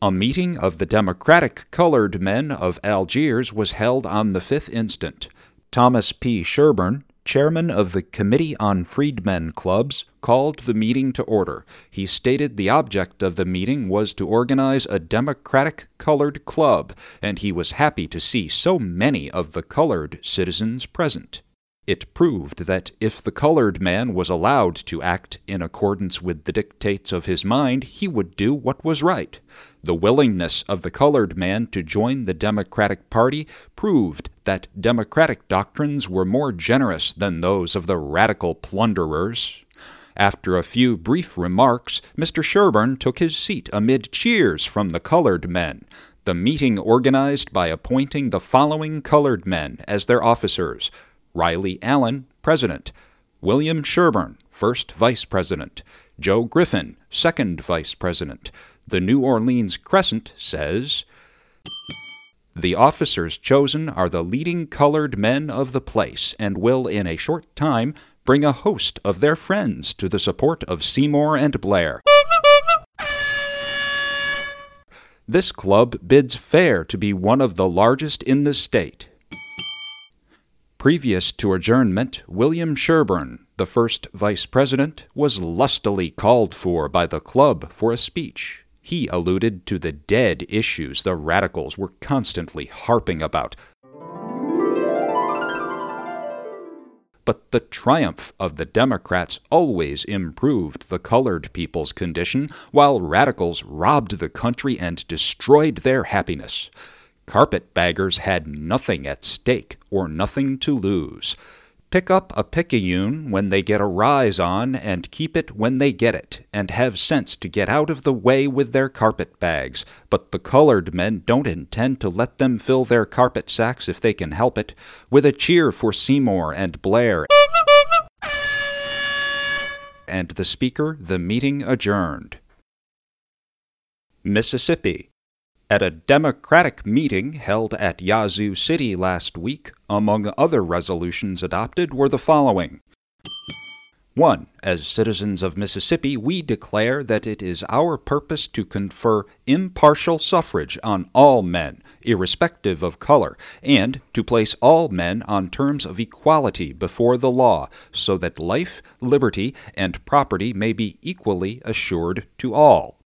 A meeting of the Democratic Colored Men of Algiers was held on the 5th instant. Thomas P. Sherburne, chairman of the Committee on Freedmen Clubs, called the meeting to order. He stated the object of the meeting was to organize a Democratic Colored Club, and he was happy to see so many of the colored citizens present. It proved that if the colored man was allowed to act in accordance with the dictates of his mind, he would do what was right. The willingness of the colored man to join the Democratic Party proved that Democratic doctrines were more generous than those of the radical plunderers. After a few brief remarks, Mr. Sherburne took his seat amid cheers from the colored men. The meeting organized by appointing the following colored men as their officers Riley Allen, President, William Sherburne, First Vice President, Joe Griffin, Second Vice President. The New Orleans Crescent says The officers chosen are the leading colored men of the place and will, in a short time, bring a host of their friends to the support of Seymour and Blair. This club bids fair to be one of the largest in the state. Previous to adjournment, William Sherburne, the first vice president, was lustily called for by the club for a speech. He alluded to the dead issues the radicals were constantly harping about. But the triumph of the Democrats always improved the colored people's condition, while radicals robbed the country and destroyed their happiness. Carpetbaggers had nothing at stake or nothing to lose. Pick up a picayune when they get a rise on, and keep it when they get it, and have sense to get out of the way with their carpet bags. But the colored men don't intend to let them fill their carpet sacks if they can help it. With a cheer for Seymour and Blair. And the speaker, the meeting adjourned. Mississippi. At a Democratic meeting held at Yazoo City last week, among other resolutions adopted were the following 1. As citizens of Mississippi, we declare that it is our purpose to confer impartial suffrage on all men, irrespective of color, and to place all men on terms of equality before the law, so that life, liberty, and property may be equally assured to all.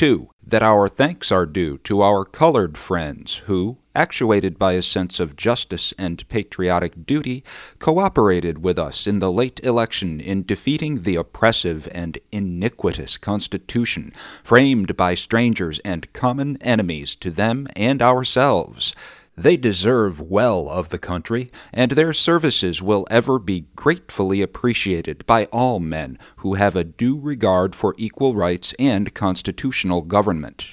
2. That our thanks are due to our colored friends who, actuated by a sense of justice and patriotic duty, cooperated with us in the late election in defeating the oppressive and iniquitous Constitution framed by strangers and common enemies to them and ourselves. They deserve well of the country, and their services will ever be gratefully appreciated by all men who have a due regard for equal rights and constitutional government.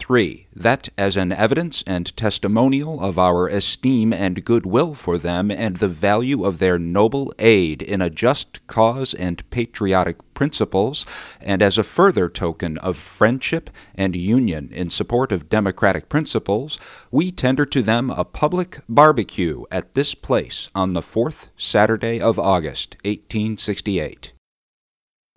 3. That as an evidence and testimonial of our esteem and goodwill for them and the value of their noble aid in a just cause and patriotic principles, and as a further token of friendship and union in support of democratic principles, we tender to them a public barbecue at this place on the fourth Saturday of August, 1868.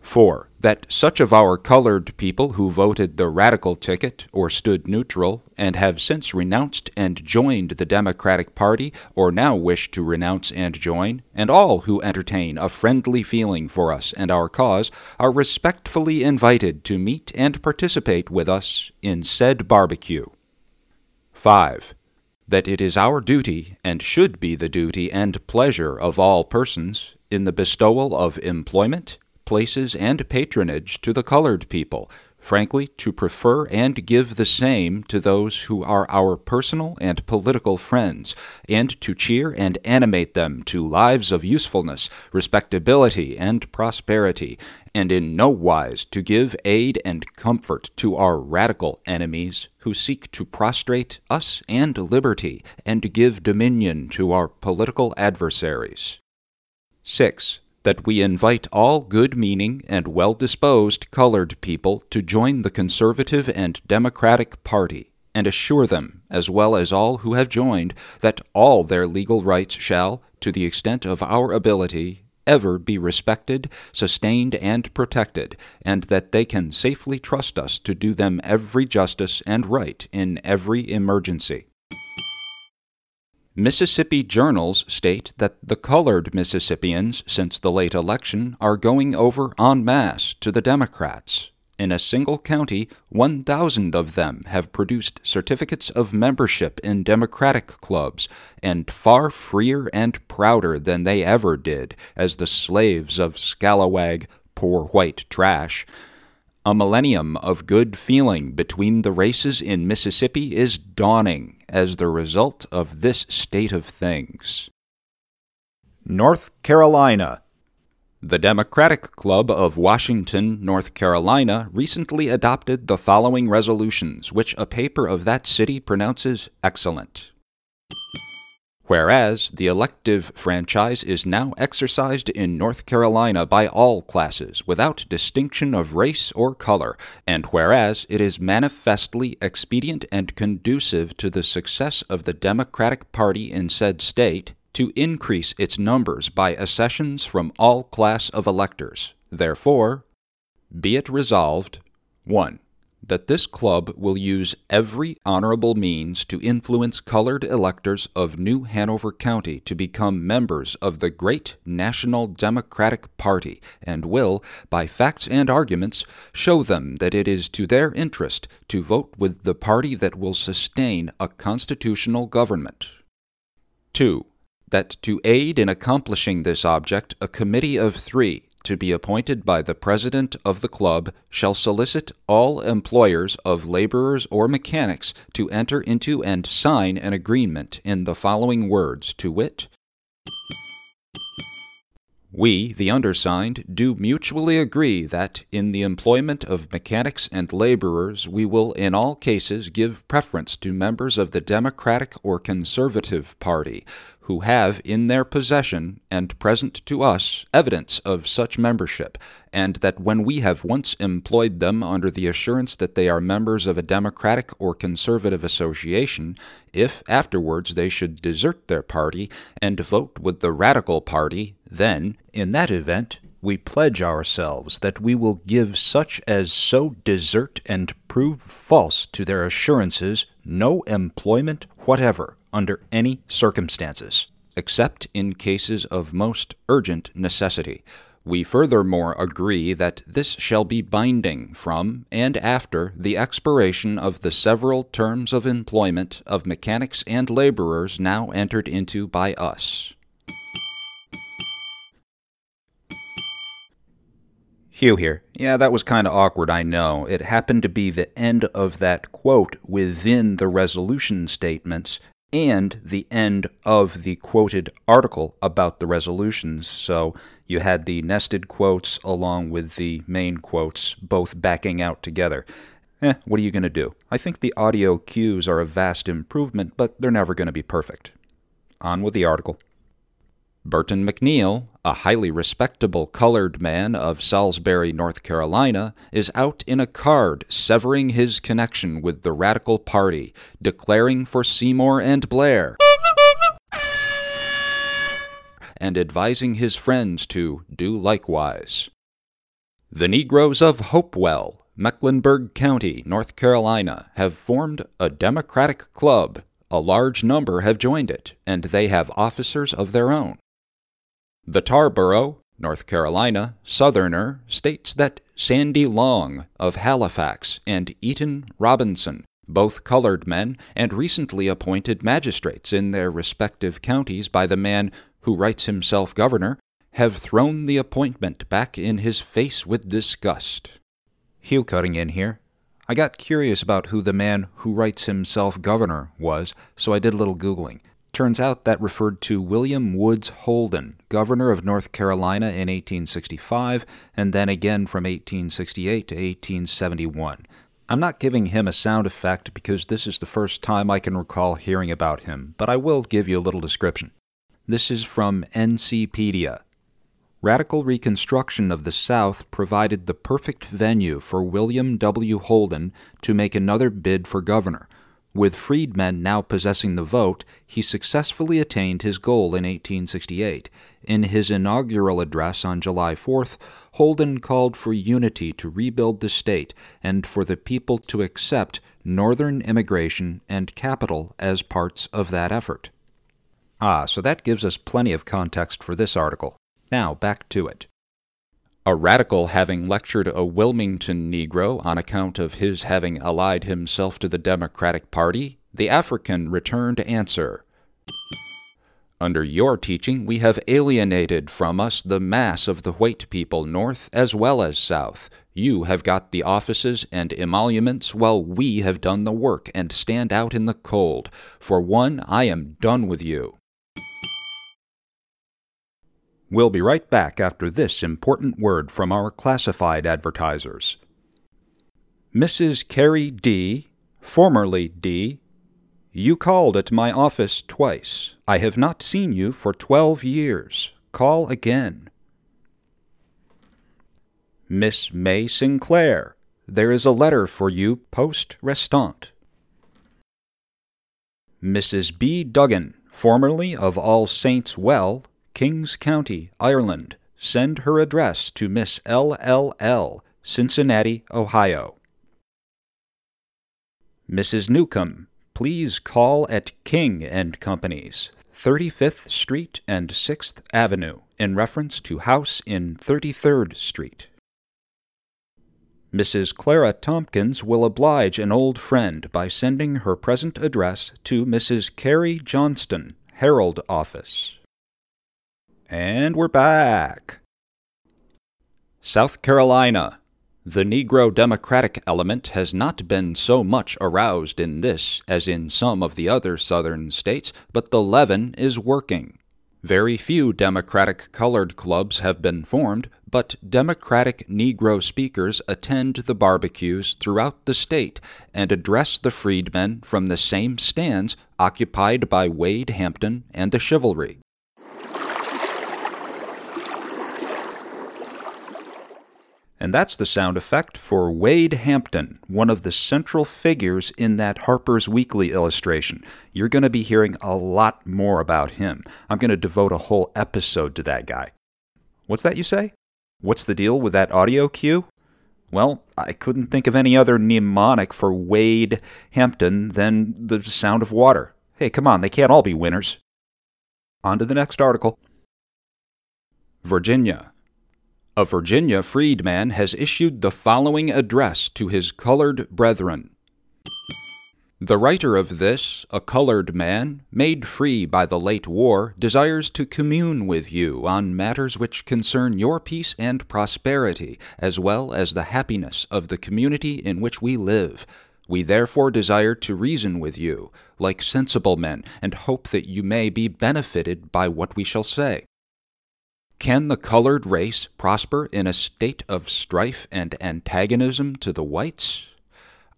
4. That such of our colored people who voted the radical ticket or stood neutral and have since renounced and joined the Democratic Party or now wish to renounce and join, and all who entertain a friendly feeling for us and our cause, are respectfully invited to meet and participate with us in said barbecue. 5 that it is our duty, and should be the duty and pleasure of all persons, in the bestowal of employment, places, and patronage to the colored people, frankly, to prefer and give the same to those who are our personal and political friends, and to cheer and animate them to lives of usefulness, respectability, and prosperity, and in no wise to give aid and comfort to our radical enemies who seek to prostrate us and liberty, and give dominion to our political adversaries. 6 that we invite all good meaning and well disposed colored people to join the Conservative and Democratic Party, and assure them, as well as all who have joined, that all their legal rights shall, to the extent of our ability, ever be respected, sustained, and protected, and that they can safely trust us to do them every justice and right in every emergency. Mississippi journals state that the colored Mississippians since the late election are going over en masse to the Democrats. In a single county, 1,000 of them have produced certificates of membership in Democratic clubs, and far freer and prouder than they ever did as the slaves of scalawag, poor white trash. A millennium of good feeling between the races in Mississippi is dawning as the result of this state of things. North Carolina. The Democratic Club of Washington, North Carolina, recently adopted the following resolutions, which a paper of that city pronounces excellent. Whereas the elective franchise is now exercised in North Carolina by all classes, without distinction of race or color, and whereas it is manifestly expedient and conducive to the success of the Democratic Party in said state to increase its numbers by accessions from all class of electors. Therefore, be it resolved 1 that this club will use every honorable means to influence colored electors of New Hanover County to become members of the great National Democratic Party, and will, by facts and arguments, show them that it is to their interest to vote with the party that will sustain a constitutional government. 2. That to aid in accomplishing this object, a committee of three to be appointed by the president of the club shall solicit all employers of laborers or mechanics to enter into and sign an agreement in the following words, to wit, we, the undersigned, do mutually agree that, in the employment of mechanics and laborers, we will in all cases give preference to members of the Democratic or Conservative Party, who have in their possession and present to us evidence of such membership, and that when we have once employed them under the assurance that they are members of a Democratic or Conservative association, if afterwards they should desert their party and vote with the Radical Party, then, in that event, we pledge ourselves that we will give such as so desert and prove false to their assurances no employment whatever under any circumstances, except in cases of most urgent necessity. We furthermore agree that this shall be binding from and after the expiration of the several terms of employment of mechanics and laborers now entered into by us. Hugh here. Yeah, that was kind of awkward, I know. It happened to be the end of that quote within the resolution statements and the end of the quoted article about the resolutions. So you had the nested quotes along with the main quotes both backing out together. Eh, what are you going to do? I think the audio cues are a vast improvement, but they're never going to be perfect. On with the article. Burton McNeil, a highly respectable colored man of Salisbury, North Carolina, is out in a card severing his connection with the Radical Party, declaring for Seymour and Blair, and advising his friends to do likewise. The Negroes of Hopewell, Mecklenburg County, North Carolina, have formed a Democratic club. A large number have joined it, and they have officers of their own. The Tarboro, North Carolina, Southerner states that Sandy Long of Halifax and Eaton Robinson, both colored men and recently appointed magistrates in their respective counties by the man who writes himself governor, have thrown the appointment back in his face with disgust. Hugh cutting in here. I got curious about who the man who writes himself governor was, so I did a little Googling. Turns out that referred to William Woods Holden, governor of North Carolina in 1865, and then again from 1868 to 1871. I'm not giving him a sound effect because this is the first time I can recall hearing about him, but I will give you a little description. This is from NCpedia. Radical Reconstruction of the South provided the perfect venue for William W. Holden to make another bid for governor. With freedmen now possessing the vote, he successfully attained his goal in 1868. In his inaugural address on July 4th, Holden called for unity to rebuild the state and for the people to accept northern immigration and capital as parts of that effort. Ah, so that gives us plenty of context for this article. Now, back to it. A radical having lectured a Wilmington Negro on account of his having allied himself to the Democratic Party, the African returned answer Under your teaching, we have alienated from us the mass of the white people north as well as south. You have got the offices and emoluments, while we have done the work and stand out in the cold. For one, I am done with you. We'll be right back after this important word from our classified advertisers. Mrs. Carrie D., formerly D., you called at my office twice. I have not seen you for twelve years. Call again. Miss May Sinclair, there is a letter for you poste restante. Mrs. B. Duggan, formerly of All Saints Well, Kings County, Ireland, send her address to Miss L. L. L., Cincinnati, Ohio. Mrs. Newcomb, please call at King and Company's, 35th Street and 6th Avenue, in reference to house in 33rd Street. Mrs. Clara Tompkins will oblige an old friend by sending her present address to Mrs. Carrie Johnston, Herald Office. And we're back. South Carolina. The Negro Democratic element has not been so much aroused in this as in some of the other Southern states, but the leaven is working. Very few Democratic colored clubs have been formed, but Democratic Negro speakers attend the barbecues throughout the state and address the freedmen from the same stands occupied by Wade Hampton and the chivalry. And that's the sound effect for Wade Hampton, one of the central figures in that Harper's Weekly illustration. You're going to be hearing a lot more about him. I'm going to devote a whole episode to that guy. What's that you say? What's the deal with that audio cue? Well, I couldn't think of any other mnemonic for Wade Hampton than the sound of water. Hey, come on, they can't all be winners. On to the next article. Virginia. A Virginia freedman has issued the following address to his colored brethren. The writer of this, a colored man, made free by the late war, desires to commune with you on matters which concern your peace and prosperity, as well as the happiness of the community in which we live. We therefore desire to reason with you, like sensible men, and hope that you may be benefited by what we shall say. Can the colored race prosper in a state of strife and antagonism to the whites?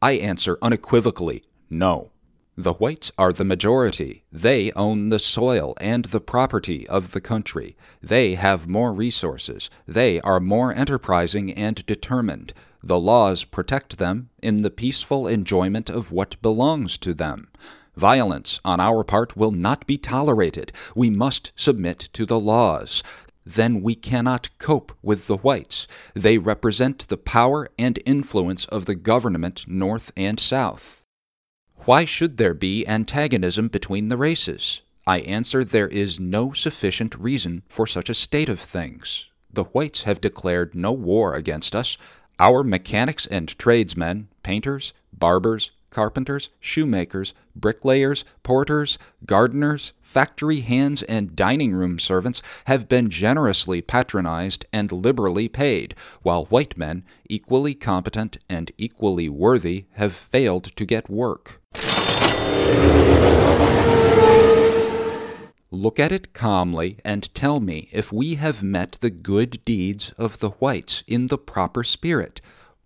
I answer unequivocally no. The whites are the majority. They own the soil and the property of the country. They have more resources. They are more enterprising and determined. The laws protect them in the peaceful enjoyment of what belongs to them. Violence on our part will not be tolerated. We must submit to the laws. Then we cannot cope with the whites. They represent the power and influence of the government north and south. Why should there be antagonism between the races? I answer there is no sufficient reason for such a state of things. The whites have declared no war against us. Our mechanics and tradesmen, painters, barbers, carpenters, shoemakers, bricklayers, porters, gardeners, factory hands, and dining room servants have been generously patronized and liberally paid, while white men, equally competent and equally worthy, have failed to get work. Look at it calmly and tell me if we have met the good deeds of the whites in the proper spirit.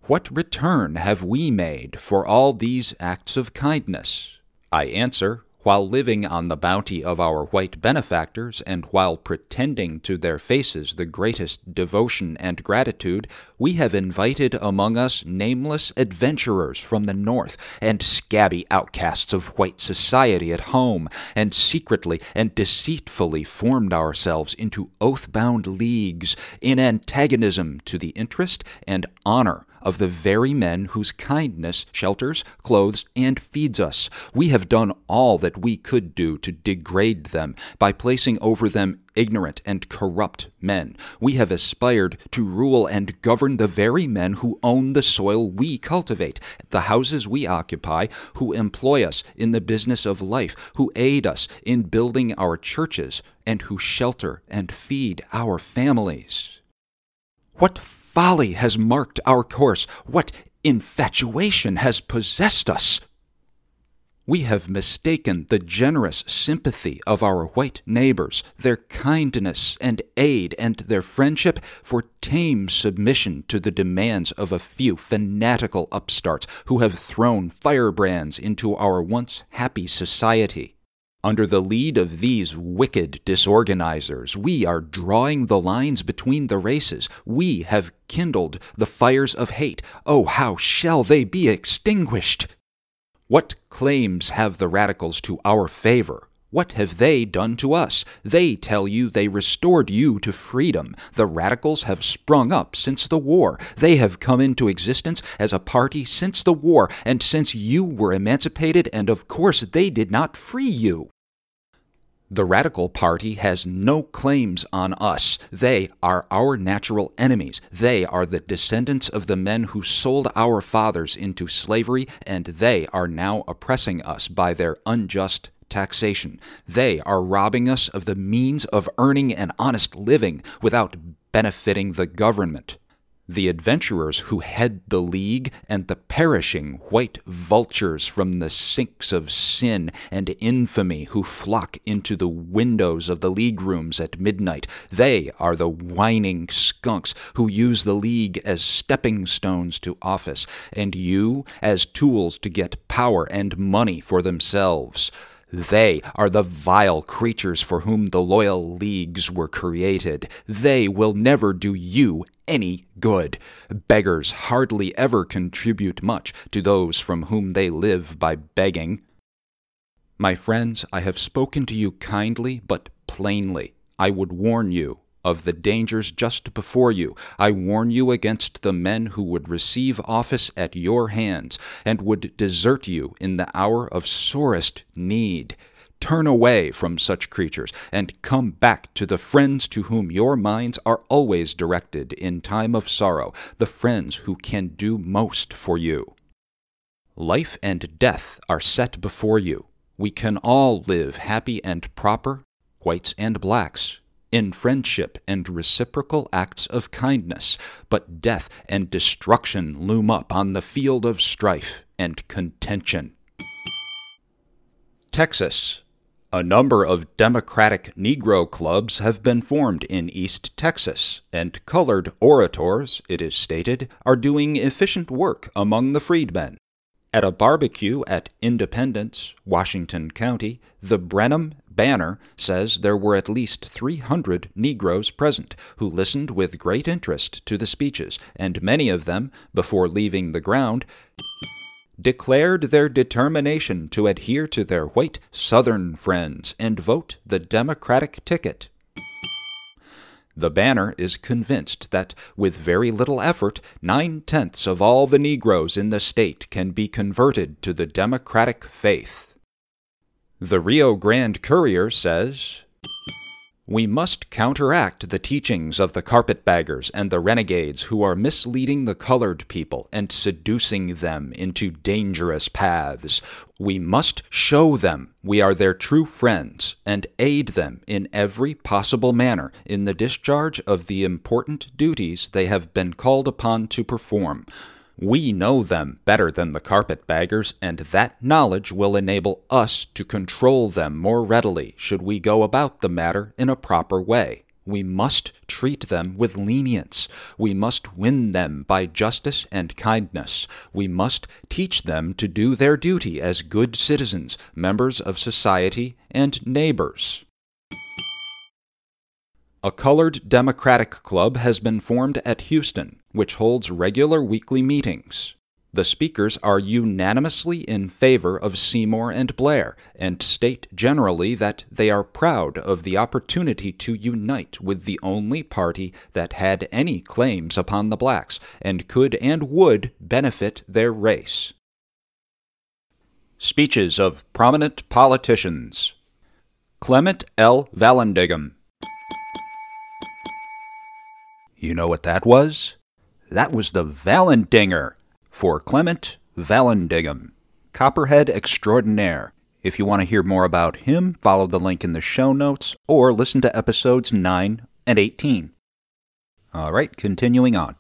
What return have we made for all these acts of kindness? I answer, while living on the bounty of our white benefactors, and while pretending to their faces the greatest devotion and gratitude, we have invited among us nameless adventurers from the north, and scabby outcasts of white society at home, and secretly and deceitfully formed ourselves into oath bound leagues in antagonism to the interest and honor of the very men whose kindness shelters, clothes, and feeds us. We have done all that we could do to degrade them by placing over them ignorant and corrupt men. We have aspired to rule and govern the very men who own the soil we cultivate, the houses we occupy, who employ us in the business of life, who aid us in building our churches, and who shelter and feed our families. What folly has marked our course? What infatuation has possessed us? We have mistaken the generous sympathy of our white neighbors, their kindness and aid, and their friendship for tame submission to the demands of a few fanatical upstarts who have thrown firebrands into our once happy society. Under the lead of these wicked disorganizers, we are drawing the lines between the races. We have kindled the fires of hate. Oh, how shall they be extinguished? What claims have the radicals to our favor? What have they done to us? They tell you they restored you to freedom. The radicals have sprung up since the war. They have come into existence as a party since the war and since you were emancipated, and of course they did not free you. The Radical Party has no claims on us. They are our natural enemies. They are the descendants of the men who sold our fathers into slavery, and they are now oppressing us by their unjust taxation. They are robbing us of the means of earning an honest living without benefiting the government the adventurers who head the league, and the perishing white vultures from the sinks of sin and infamy who flock into the windows of the league rooms at midnight. They are the whining skunks who use the league as stepping stones to office, and you as tools to get power and money for themselves. They are the vile creatures for whom the loyal leagues were created. They will never do you any good. Beggars hardly ever contribute much to those from whom they live by begging. My friends, I have spoken to you kindly but plainly. I would warn you of the dangers just before you. I warn you against the men who would receive office at your hands and would desert you in the hour of sorest need. Turn away from such creatures and come back to the friends to whom your minds are always directed in time of sorrow, the friends who can do most for you. Life and death are set before you. We can all live happy and proper, whites and blacks, in friendship and reciprocal acts of kindness, but death and destruction loom up on the field of strife and contention. Texas. A number of Democratic Negro clubs have been formed in East Texas, and colored orators, it is stated, are doing efficient work among the freedmen. At a barbecue at Independence, Washington County, the Brenham Banner says there were at least 300 Negroes present who listened with great interest to the speeches, and many of them, before leaving the ground, declared their determination to adhere to their white Southern friends and vote the Democratic ticket. The banner is convinced that with very little effort, nine tenths of all the Negroes in the state can be converted to the Democratic faith. The Rio Grande Courier says, we must counteract the teachings of the carpetbaggers and the renegades who are misleading the colored people and seducing them into dangerous paths. We must show them we are their true friends and aid them in every possible manner in the discharge of the important duties they have been called upon to perform. We know them better than the carpetbaggers, and that knowledge will enable us to control them more readily should we go about the matter in a proper way. We must treat them with lenience. We must win them by justice and kindness. We must teach them to do their duty as good citizens, members of society, and neighbors. A colored Democratic Club has been formed at Houston, which holds regular weekly meetings. The speakers are unanimously in favor of Seymour and Blair and state generally that they are proud of the opportunity to unite with the only party that had any claims upon the blacks and could and would benefit their race. Speeches of prominent politicians Clement L. Vallandigham, you know what that was? That was the Vallandinger for Clement Vallandigham, Copperhead extraordinaire. If you want to hear more about him, follow the link in the show notes or listen to episodes 9 and 18. All right, continuing on.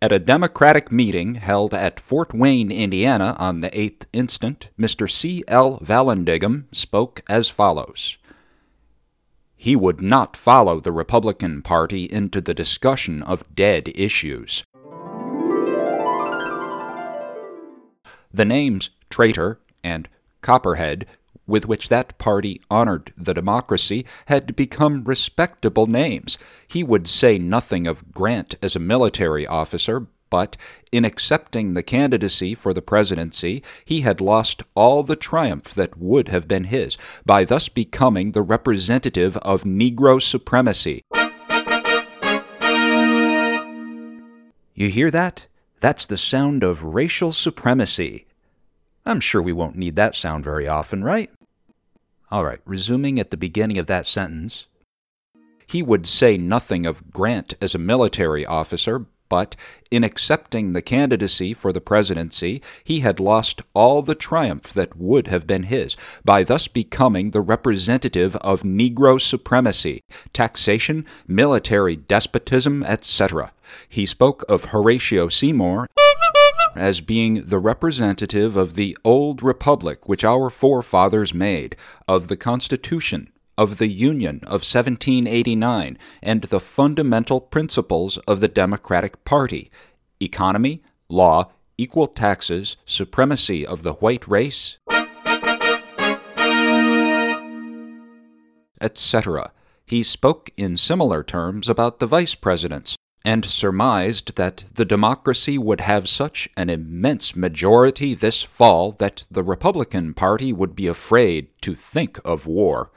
At a Democratic meeting held at Fort Wayne, Indiana on the 8th instant, Mr. C. L. Vallandigham spoke as follows he would not follow the Republican Party into the discussion of dead issues. The names traitor and copperhead with which that party honored the democracy had become respectable names. He would say nothing of Grant as a military officer, but in accepting the candidacy for the presidency, he had lost all the triumph that would have been his by thus becoming the representative of Negro supremacy. You hear that? That's the sound of racial supremacy. I'm sure we won't need that sound very often, right? All right, resuming at the beginning of that sentence. He would say nothing of Grant as a military officer, but in accepting the candidacy for the presidency, he had lost all the triumph that would have been his by thus becoming the representative of Negro supremacy, taxation, military despotism, etc. He spoke of Horatio Seymour as being the representative of the old republic which our forefathers made, of the Constitution, of the Union of 1789 and the fundamental principles of the Democratic Party economy, law, equal taxes, supremacy of the white race, etc. He spoke in similar terms about the vice presidents, and surmised that the democracy would have such an immense majority this fall that the Republican Party would be afraid to think of war.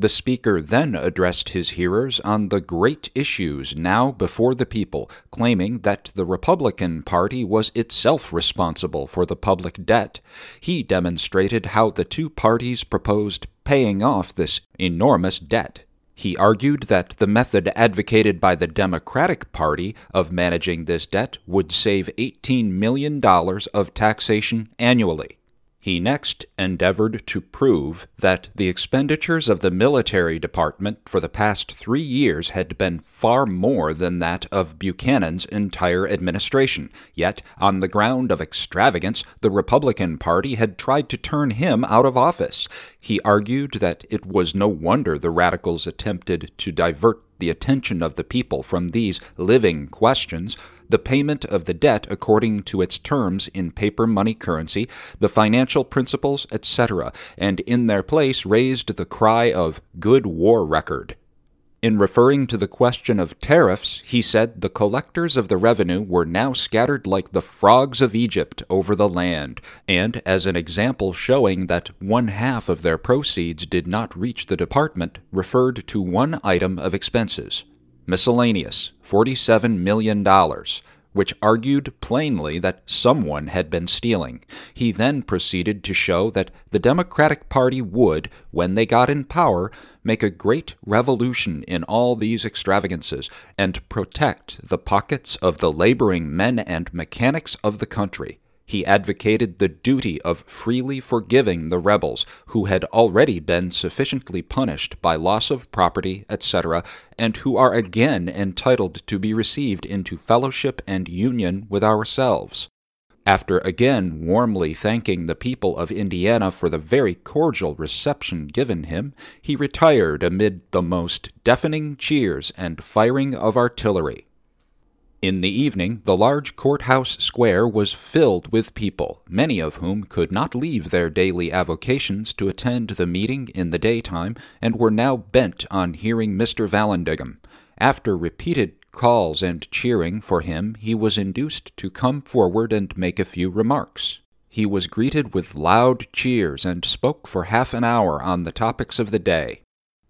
The speaker then addressed his hearers on the great issues now before the people, claiming that the Republican Party was itself responsible for the public debt. He demonstrated how the two parties proposed paying off this enormous debt. He argued that the method advocated by the Democratic Party of managing this debt would save $18 million of taxation annually. He next endeavored to prove that the expenditures of the military department for the past three years had been far more than that of Buchanan's entire administration. Yet, on the ground of extravagance, the Republican Party had tried to turn him out of office. He argued that it was no wonder the radicals attempted to divert the attention of the people from these living questions the payment of the debt according to its terms in paper money currency, the financial principles, etc., and in their place raised the cry of good war record. In referring to the question of tariffs, he said the collectors of the revenue were now scattered like the frogs of Egypt over the land, and as an example showing that one half of their proceeds did not reach the department, referred to one item of expenses Miscellaneous, $47 million, which argued plainly that someone had been stealing. He then proceeded to show that the Democratic Party would, when they got in power, make a great revolution in all these extravagances and protect the pockets of the laboring men and mechanics of the country. He advocated the duty of freely forgiving the rebels who had already been sufficiently punished by loss of property, etc., and who are again entitled to be received into fellowship and union with ourselves. After again warmly thanking the people of Indiana for the very cordial reception given him, he retired amid the most deafening cheers and firing of artillery. In the evening, the large courthouse square was filled with people, many of whom could not leave their daily avocations to attend the meeting in the daytime, and were now bent on hearing Mr. Vallandigham. After repeated calls and cheering for him, he was induced to come forward and make a few remarks. He was greeted with loud cheers and spoke for half an hour on the topics of the day.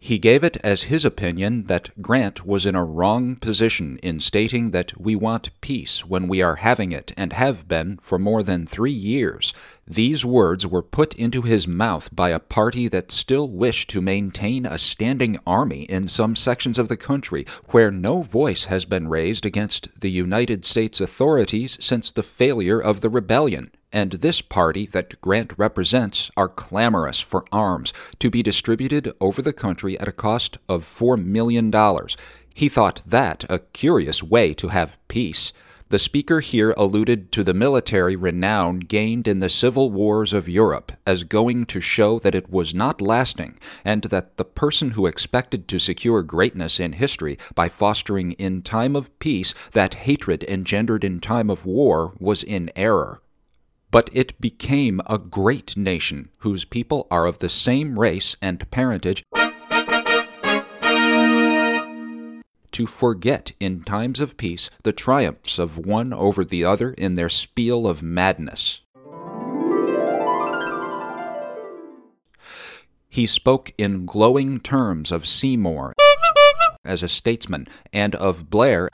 He gave it as his opinion that Grant was in a wrong position in stating that we want peace when we are having it and have been for more than three years. These words were put into his mouth by a party that still wished to maintain a standing army in some sections of the country where no voice has been raised against the United States authorities since the failure of the rebellion and this party that Grant represents are clamorous for arms to be distributed over the country at a cost of $4 million. He thought that a curious way to have peace. The speaker here alluded to the military renown gained in the civil wars of Europe as going to show that it was not lasting, and that the person who expected to secure greatness in history by fostering in time of peace that hatred engendered in time of war was in error but it became a great nation whose people are of the same race and parentage. To forget in times of peace the triumphs of one over the other in their spiel of madness. He spoke in glowing terms of Seymour as a statesman and of Blair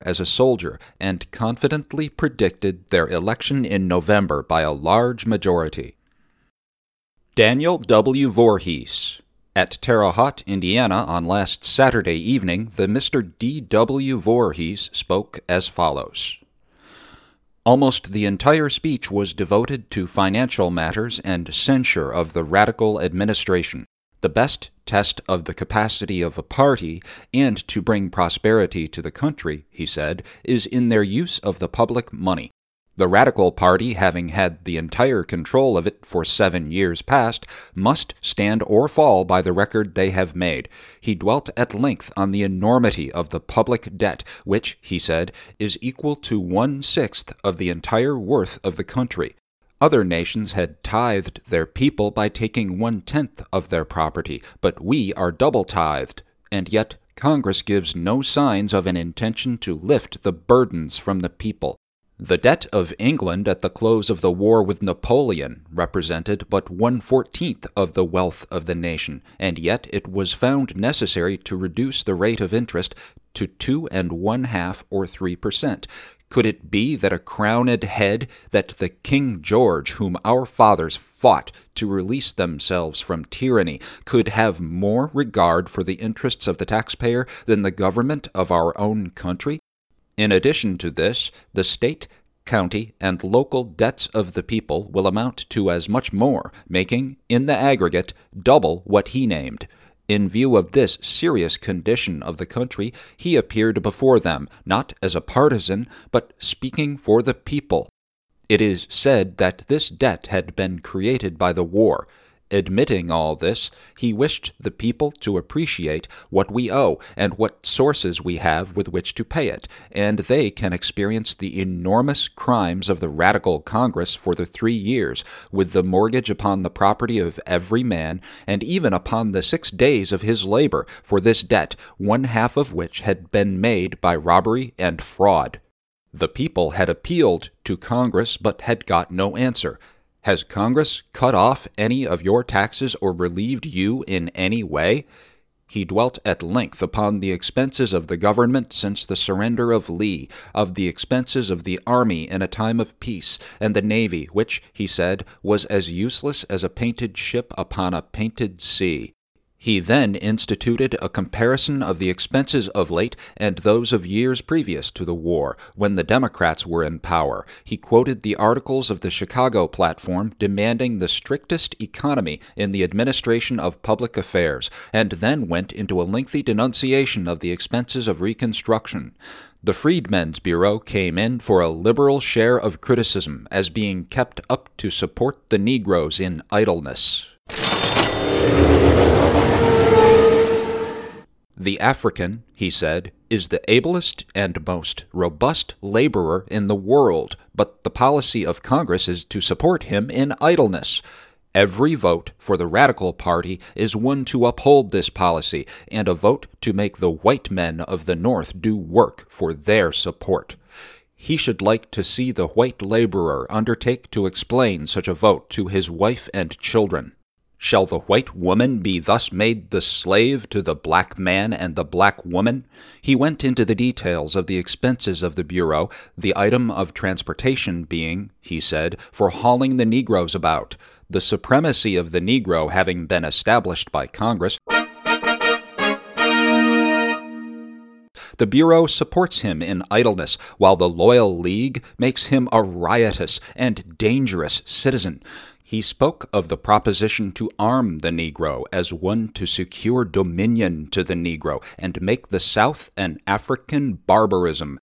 as a soldier and confidently predicted their election in November by a large majority. Daniel W. Voorhees. At Terre Haute, Indiana, on last Saturday evening, the Mr. D. W. Voorhees spoke as follows. Almost the entire speech was devoted to financial matters and censure of the radical administration. The best test of the capacity of a party and to bring prosperity to the country, he said, is in their use of the public money. The Radical Party, having had the entire control of it for seven years past, must stand or fall by the record they have made. He dwelt at length on the enormity of the public debt, which, he said, is equal to one sixth of the entire worth of the country. Other nations had tithed their people by taking one tenth of their property, but we are double tithed, and yet Congress gives no signs of an intention to lift the burdens from the people. The debt of England at the close of the war with Napoleon represented but one fourteenth of the wealth of the nation, and yet it was found necessary to reduce the rate of interest to two and one half or three per cent. Could it be that a crowned head, that the King George, whom our fathers fought to release themselves from tyranny, could have more regard for the interests of the taxpayer than the government of our own country? In addition to this, the state, county, and local debts of the people will amount to as much more, making, in the aggregate, double what he named. In view of this serious condition of the country, he appeared before them, not as a partisan, but speaking for the people. It is said that this debt had been created by the war, Admitting all this, he wished the people to appreciate what we owe and what sources we have with which to pay it, and they can experience the enormous crimes of the Radical Congress for the three years, with the mortgage upon the property of every man, and even upon the six days of his labor for this debt, one half of which had been made by robbery and fraud. The people had appealed to Congress but had got no answer. Has Congress cut off any of your taxes or relieved you in any way? he dwelt at length upon the expenses of the government since the surrender of Lee, of the expenses of the army in a time of peace, and the navy, which, he said, was as useless as a painted ship upon a painted sea. He then instituted a comparison of the expenses of late and those of years previous to the war, when the Democrats were in power. He quoted the articles of the Chicago platform demanding the strictest economy in the administration of public affairs, and then went into a lengthy denunciation of the expenses of Reconstruction. The Freedmen's Bureau came in for a liberal share of criticism as being kept up to support the Negroes in idleness. The African, he said, is the ablest and most robust laborer in the world, but the policy of Congress is to support him in idleness. Every vote for the Radical Party is one to uphold this policy, and a vote to make the white men of the North do work for their support. He should like to see the white laborer undertake to explain such a vote to his wife and children. Shall the white woman be thus made the slave to the black man and the black woman? He went into the details of the expenses of the Bureau, the item of transportation being, he said, for hauling the Negroes about, the supremacy of the Negro having been established by Congress. The Bureau supports him in idleness, while the Loyal League makes him a riotous and dangerous citizen. He spoke of the proposition to arm the Negro as one to secure dominion to the Negro and make the South an African barbarism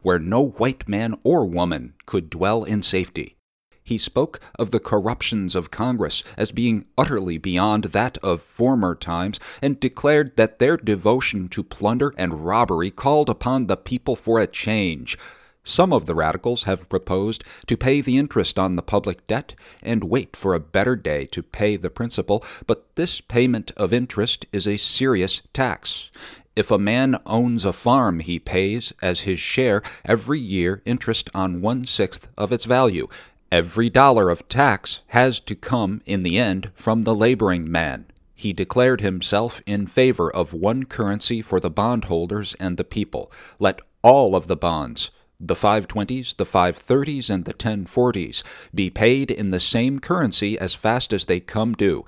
where no white man or woman could dwell in safety. He spoke of the corruptions of Congress as being utterly beyond that of former times, and declared that their devotion to plunder and robbery called upon the people for a change. Some of the radicals have proposed to pay the interest on the public debt and wait for a better day to pay the principal, but this payment of interest is a serious tax. If a man owns a farm, he pays, as his share, every year interest on one sixth of its value. Every dollar of tax has to come, in the end, from the laboring man. He declared himself in favor of one currency for the bondholders and the people. Let all of the bonds, the 520s, the 530s, and the 1040s be paid in the same currency as fast as they come due.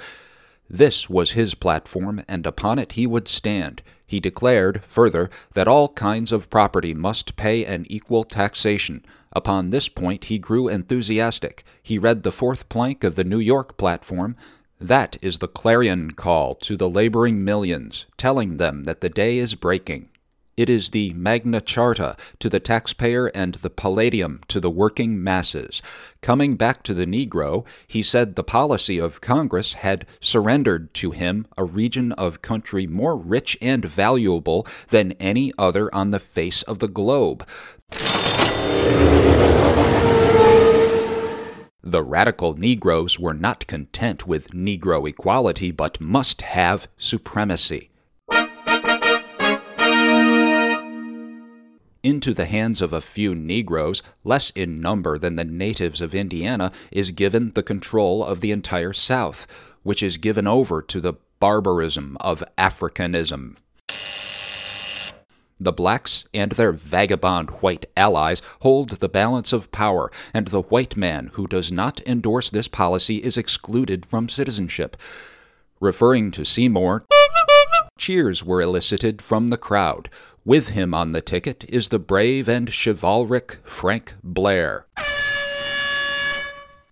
This was his platform, and upon it he would stand. He declared, further, that all kinds of property must pay an equal taxation. Upon this point he grew enthusiastic. He read the fourth plank of the New York platform. That is the clarion call to the laboring millions, telling them that the day is breaking. It is the Magna Charta to the taxpayer and the Palladium to the working masses. Coming back to the Negro, he said the policy of Congress had surrendered to him a region of country more rich and valuable than any other on the face of the globe. The radical Negroes were not content with Negro equality, but must have supremacy. Into the hands of a few Negroes, less in number than the natives of Indiana, is given the control of the entire South, which is given over to the barbarism of Africanism. The blacks and their vagabond white allies hold the balance of power, and the white man who does not endorse this policy is excluded from citizenship. Referring to Seymour, cheers were elicited from the crowd. With him on the ticket is the brave and chivalric Frank Blair.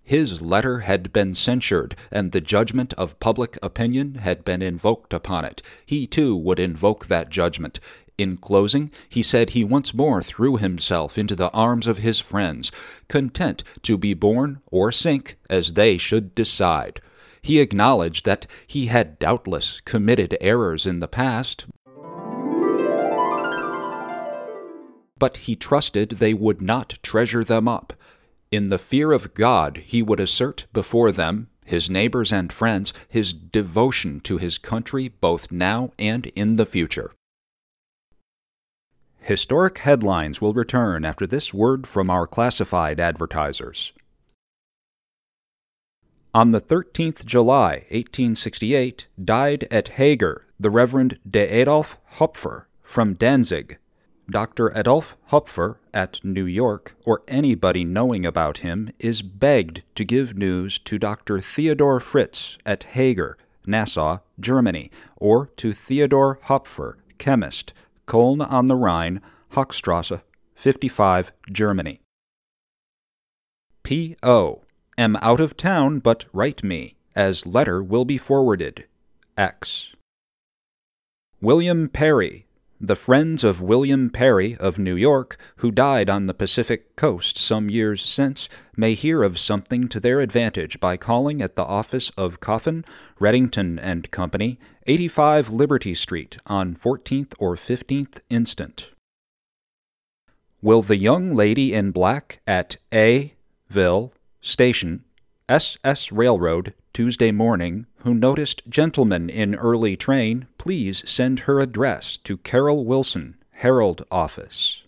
His letter had been censured, and the judgment of public opinion had been invoked upon it. He too would invoke that judgment. In closing, he said he once more threw himself into the arms of his friends, content to be born or sink as they should decide. He acknowledged that he had doubtless committed errors in the past, but he trusted they would not treasure them up. In the fear of God, he would assert before them, his neighbors and friends, his devotion to his country both now and in the future. Historic headlines will return after this word from our classified advertisers. On the 13th July, 1868, died at Hager the Reverend de Adolf Hopfer from Danzig. Dr. Adolf Hopfer at New York, or anybody knowing about him, is begged to give news to Dr. Theodor Fritz at Hager, Nassau, Germany, or to Theodor Hopfer, chemist, Köln on the Rhine, Hochstrasse, 55, Germany. P.O. Am out of town, but write me, as letter will be forwarded. X. William Perry, the friends of William Perry of New York, who died on the Pacific coast some years since, may hear of something to their advantage by calling at the office of Coffin, Reddington and Company, 85 Liberty Street, on 14th or 15th instant. Will the young lady in black at A. Ville Station, S.S. Railroad, Tuesday morning, who noticed gentleman in early train, please send her address to Carol Wilson, Herald Office.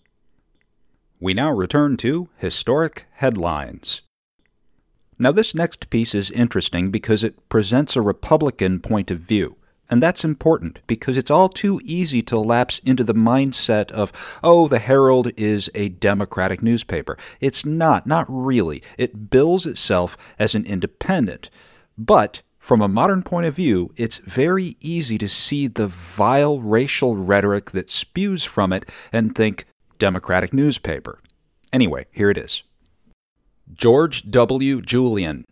We now return to Historic Headlines. Now, this next piece is interesting because it presents a Republican point of view. And that's important because it's all too easy to lapse into the mindset of, oh, the Herald is a Democratic newspaper. It's not, not really. It bills itself as an independent. But from a modern point of view, it's very easy to see the vile racial rhetoric that spews from it and think Democratic newspaper. Anyway, here it is. George W. Julian.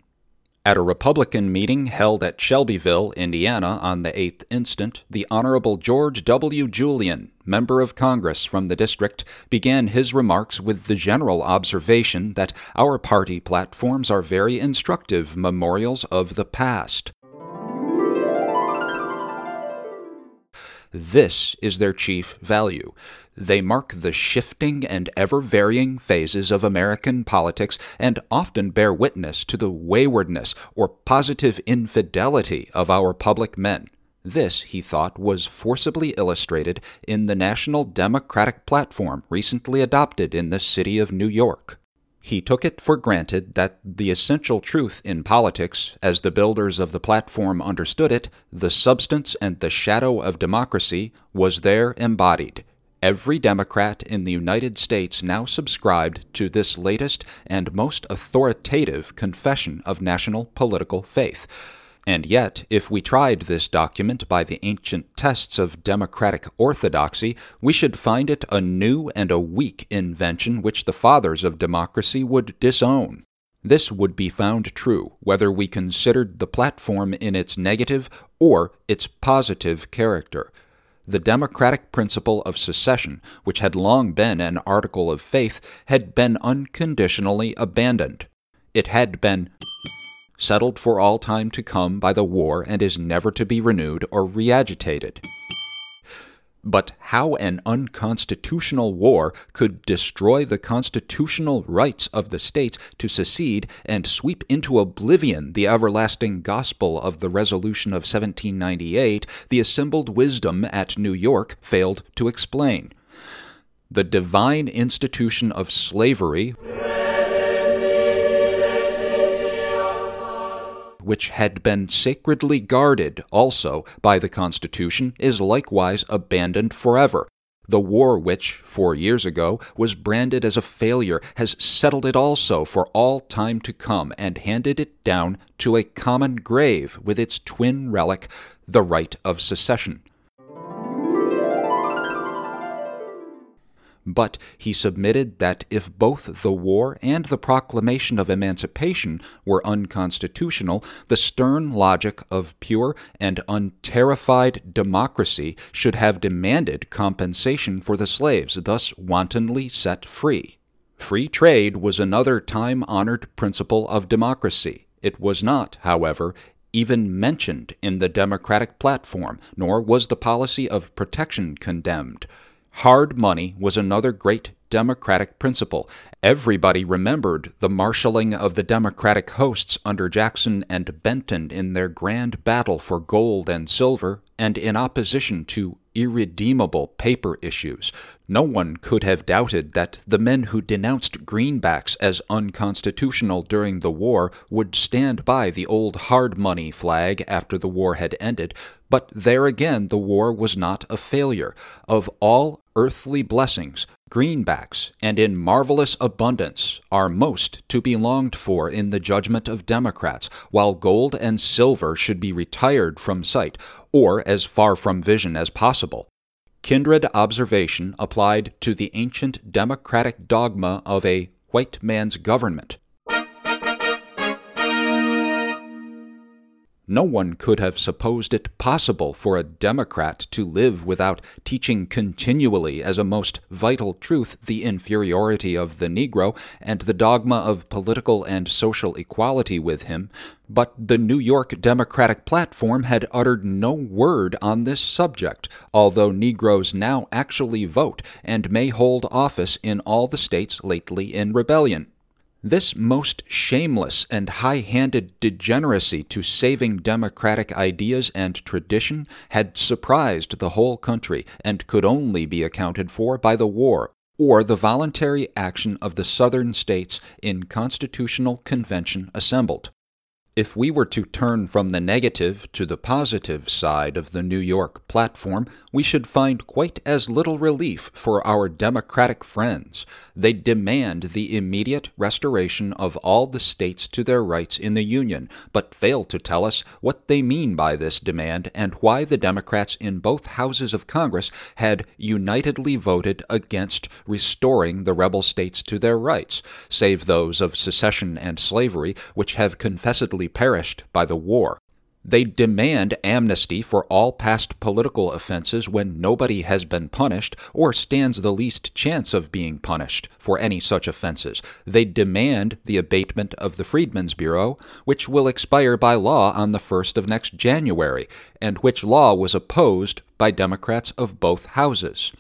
At a Republican meeting held at Shelbyville, Indiana, on the 8th instant, the Honorable George W. Julian, member of Congress from the district, began his remarks with the general observation that our party platforms are very instructive memorials of the past. This is their chief value. They mark the shifting and ever varying phases of American politics and often bear witness to the waywardness or positive infidelity of our public men. This, he thought, was forcibly illustrated in the National Democratic Platform recently adopted in the city of New York. He took it for granted that the essential truth in politics, as the builders of the platform understood it, the substance and the shadow of democracy, was there embodied. Every Democrat in the United States now subscribed to this latest and most authoritative confession of national political faith. And yet, if we tried this document by the ancient tests of democratic orthodoxy, we should find it a new and a weak invention which the fathers of democracy would disown. This would be found true whether we considered the platform in its negative or its positive character. The democratic principle of secession, which had long been an article of faith, had been unconditionally abandoned. It had been settled for all time to come by the war and is never to be renewed or reagitated. But how an unconstitutional war could destroy the constitutional rights of the states to secede and sweep into oblivion the everlasting gospel of the resolution of 1798, the assembled wisdom at New York failed to explain. The divine institution of slavery. Which had been sacredly guarded also by the Constitution, is likewise abandoned forever. The war, which, four years ago, was branded as a failure, has settled it also for all time to come and handed it down to a common grave with its twin relic, the right of secession. But he submitted that if both the war and the proclamation of emancipation were unconstitutional, the stern logic of pure and unterrified democracy should have demanded compensation for the slaves thus wantonly set free. Free trade was another time honored principle of democracy. It was not, however, even mentioned in the Democratic platform, nor was the policy of protection condemned. Hard money was another great Democratic principle. Everybody remembered the marshaling of the Democratic hosts under Jackson and Benton in their grand battle for gold and silver, and in opposition to irredeemable paper issues. No one could have doubted that the men who denounced greenbacks as unconstitutional during the war would stand by the old hard money flag after the war had ended, but there again the war was not a failure. Of all earthly blessings, greenbacks, and in marvelous abundance, are most to be longed for in the judgment of Democrats, while gold and silver should be retired from sight, or as far from vision as possible. Kindred observation applied to the ancient democratic dogma of a white man's government. No one could have supposed it possible for a Democrat to live without teaching continually as a most vital truth the inferiority of the Negro and the dogma of political and social equality with him, but the New York Democratic platform had uttered no word on this subject, although Negroes now actually vote and may hold office in all the states lately in rebellion. This most shameless and high handed degeneracy to saving democratic ideas and tradition had surprised the whole country and could only be accounted for by the war or the voluntary action of the Southern states in constitutional convention assembled. If we were to turn from the negative to the positive side of the New York platform, we should find quite as little relief for our Democratic friends. They demand the immediate restoration of all the states to their rights in the Union, but fail to tell us what they mean by this demand and why the Democrats in both houses of Congress had unitedly voted against restoring the rebel states to their rights, save those of secession and slavery, which have confessedly perished by the war. They demand amnesty for all past political offenses when nobody has been punished or stands the least chance of being punished for any such offenses. They demand the abatement of the Freedmen's Bureau, which will expire by law on the 1st of next January, and which law was opposed by Democrats of both houses.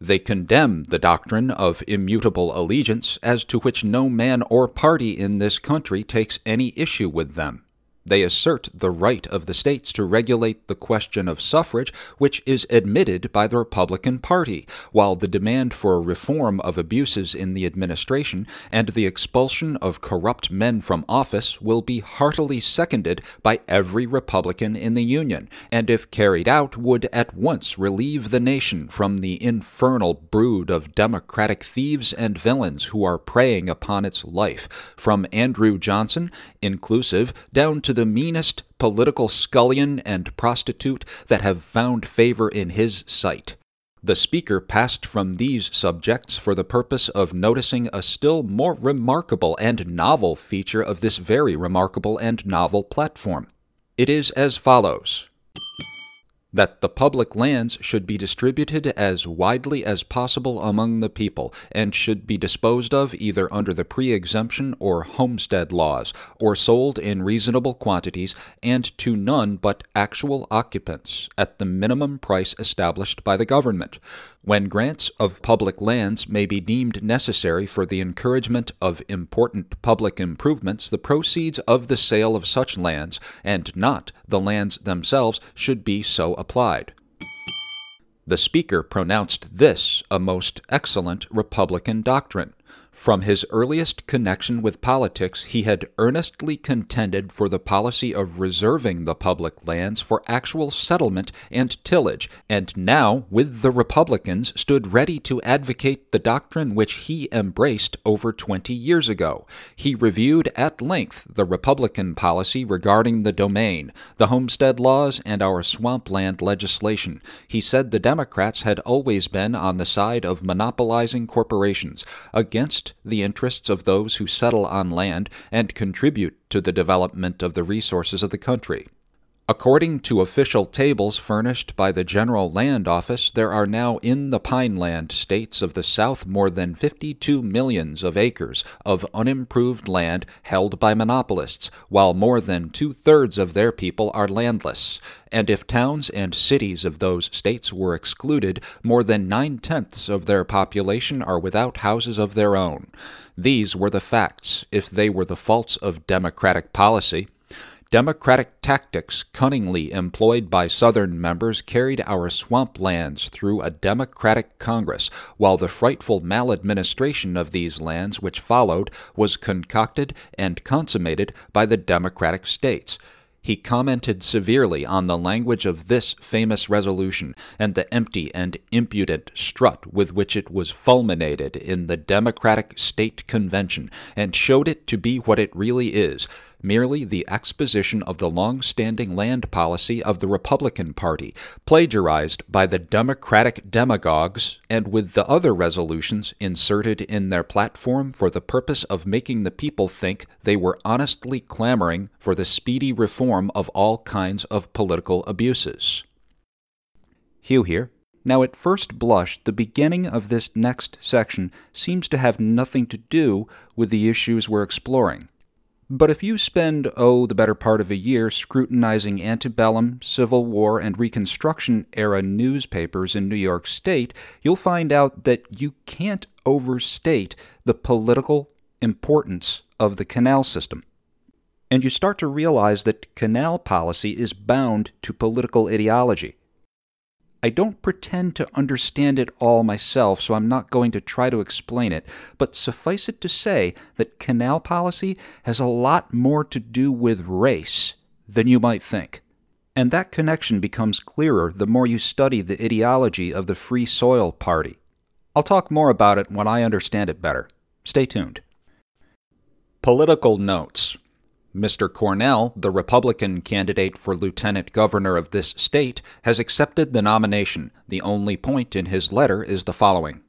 They condemn the doctrine of immutable allegiance, as to which no man or party in this country takes any issue with them. They assert the right of the states to regulate the question of suffrage, which is admitted by the Republican Party, while the demand for reform of abuses in the administration and the expulsion of corrupt men from office will be heartily seconded by every Republican in the Union, and if carried out would at once relieve the nation from the infernal brood of Democratic thieves and villains who are preying upon its life, from Andrew Johnson, inclusive, down to the meanest political scullion and prostitute that have found favor in his sight. The speaker passed from these subjects for the purpose of noticing a still more remarkable and novel feature of this very remarkable and novel platform. It is as follows that the public lands should be distributed as widely as possible among the people, and should be disposed of either under the pre-emption or homestead laws, or sold in reasonable quantities, and to none but actual occupants, at the minimum price established by the government. When grants of public lands may be deemed necessary for the encouragement of important public improvements, the proceeds of the sale of such lands, and not the lands themselves, should be so applied. The Speaker pronounced this a most excellent Republican doctrine. From his earliest connection with politics, he had earnestly contended for the policy of reserving the public lands for actual settlement and tillage, and now, with the Republicans, stood ready to advocate the doctrine which he embraced over twenty years ago. He reviewed at length the Republican policy regarding the domain, the homestead laws, and our swampland legislation. He said the Democrats had always been on the side of monopolizing corporations, against the interests of those who settle on land and contribute to the development of the resources of the country. According to official tables furnished by the General Land Office, there are now in the pineland states of the South more than 52 millions of acres of unimproved land held by monopolists, while more than two thirds of their people are landless. And if towns and cities of those states were excluded, more than nine tenths of their population are without houses of their own. These were the facts, if they were the faults of democratic policy. Democratic tactics cunningly employed by Southern members carried our swamp lands through a Democratic Congress, while the frightful maladministration of these lands which followed was concocted and consummated by the Democratic states. He commented severely on the language of this famous resolution and the empty and impudent strut with which it was fulminated in the Democratic State Convention, and showed it to be what it really is merely the exposition of the long standing land policy of the Republican Party, plagiarized by the Democratic demagogues, and with the other resolutions inserted in their platform for the purpose of making the people think they were honestly clamoring for the speedy reform of all kinds of political abuses. Hugh here. Now, at first blush, the beginning of this next section seems to have nothing to do with the issues we're exploring. But if you spend, oh, the better part of a year scrutinizing antebellum, Civil War, and Reconstruction era newspapers in New York State, you'll find out that you can't overstate the political importance of the canal system. And you start to realize that canal policy is bound to political ideology. I don't pretend to understand it all myself, so I'm not going to try to explain it, but suffice it to say that canal policy has a lot more to do with race than you might think. And that connection becomes clearer the more you study the ideology of the Free Soil Party. I'll talk more about it when I understand it better. Stay tuned. Political Notes Mr. Cornell, the Republican candidate for lieutenant governor of this state, has accepted the nomination. The only point in his letter is the following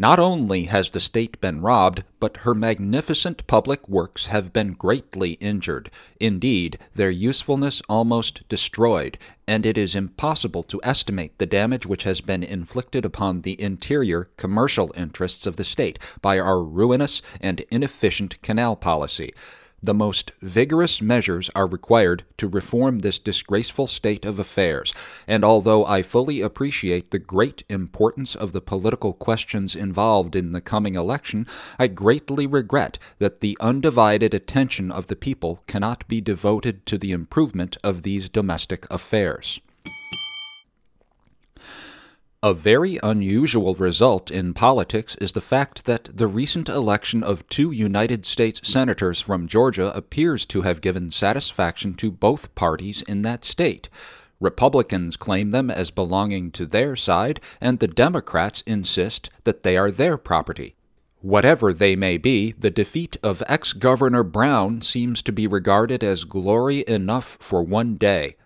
not only has the state been robbed, but her magnificent public works have been greatly injured, indeed, their usefulness almost destroyed, and it is impossible to estimate the damage which has been inflicted upon the interior commercial interests of the state by our ruinous and inefficient canal policy. The most vigorous measures are required to reform this disgraceful state of affairs, and although I fully appreciate the great importance of the political questions involved in the coming election, I greatly regret that the undivided attention of the people cannot be devoted to the improvement of these domestic affairs. A very unusual result in politics is the fact that the recent election of two United States senators from Georgia appears to have given satisfaction to both parties in that state. Republicans claim them as belonging to their side, and the Democrats insist that they are their property. Whatever they may be, the defeat of ex Governor Brown seems to be regarded as glory enough for one day.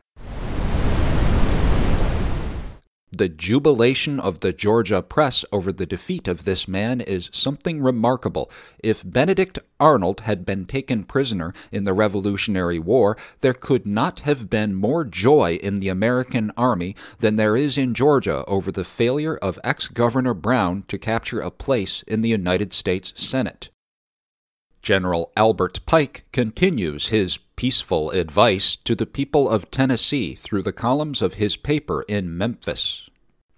The jubilation of the Georgia press over the defeat of this man is something remarkable. If Benedict Arnold had been taken prisoner in the Revolutionary War, there could not have been more joy in the American army than there is in Georgia over the failure of ex Governor Brown to capture a place in the United States Senate. General Albert Pike continues his peaceful advice to the people of Tennessee through the columns of his paper in Memphis.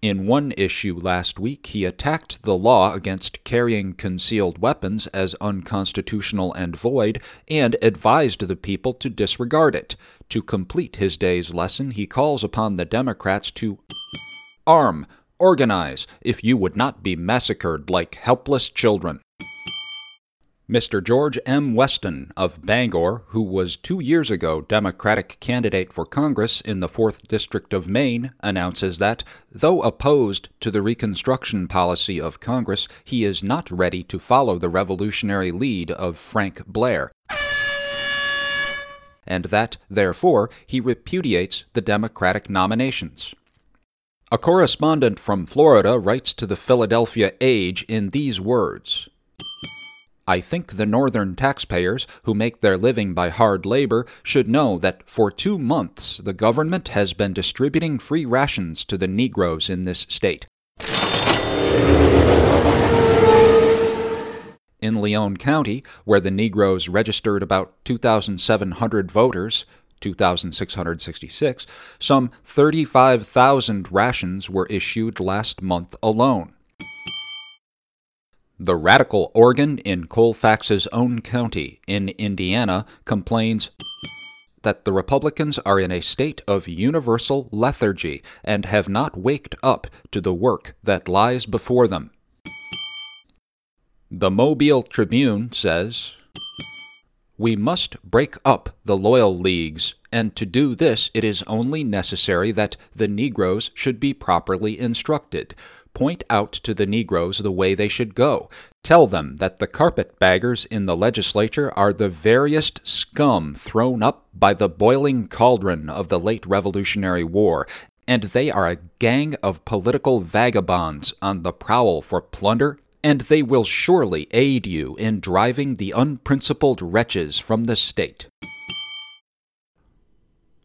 In one issue last week, he attacked the law against carrying concealed weapons as unconstitutional and void, and advised the people to disregard it. To complete his day's lesson, he calls upon the Democrats to arm, organize, if you would not be massacred like helpless children. Mr. George M. Weston of Bangor, who was two years ago Democratic candidate for Congress in the 4th District of Maine, announces that, though opposed to the Reconstruction policy of Congress, he is not ready to follow the revolutionary lead of Frank Blair, and that, therefore, he repudiates the Democratic nominations. A correspondent from Florida writes to the Philadelphia Age in these words I think the northern taxpayers, who make their living by hard labor, should know that for two months the government has been distributing free rations to the Negroes in this state. In Leon County, where the Negroes registered about 2,700 voters, 2,666, some 35,000 rations were issued last month alone. The radical organ in Colfax's own county in Indiana complains that the Republicans are in a state of universal lethargy and have not waked up to the work that lies before them. The Mobile Tribune says, We must break up the loyal leagues, and to do this it is only necessary that the Negroes should be properly instructed. Point out to the Negroes the way they should go. Tell them that the carpetbaggers in the legislature are the veriest scum thrown up by the boiling cauldron of the late Revolutionary War, and they are a gang of political vagabonds on the prowl for plunder, and they will surely aid you in driving the unprincipled wretches from the state.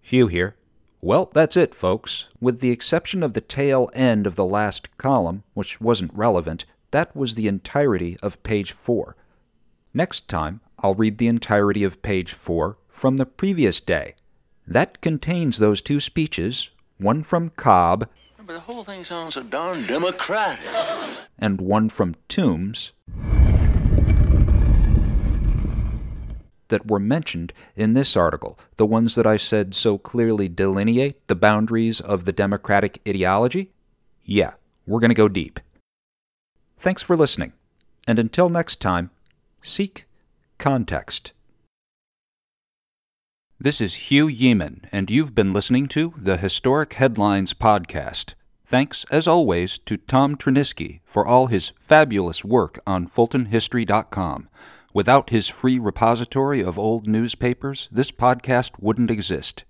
Hugh here. Well, that's it, folks. With the exception of the tail end of the last column, which wasn't relevant, that was the entirety of page 4. Next time, I'll read the entirety of page 4 from the previous day. That contains those two speeches, one from Cobb But the whole thing sounds so darn democratic. and one from Toombs that were mentioned in this article, the ones that I said so clearly delineate the boundaries of the Democratic ideology? Yeah, we're going to go deep. Thanks for listening, and until next time, seek context. This is Hugh Yeaman, and you've been listening to the Historic Headlines Podcast. Thanks, as always, to Tom Tryniski for all his fabulous work on FultonHistory.com. Without his free repository of old newspapers, this podcast wouldn't exist.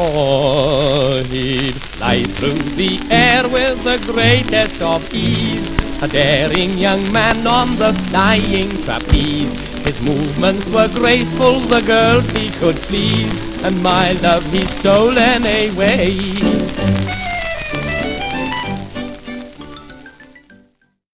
Oh, he'd fly through the air with the greatest of ease. A daring young man on the flying trapeze. His movements were graceful, the girls he could please, and my love he stolen away.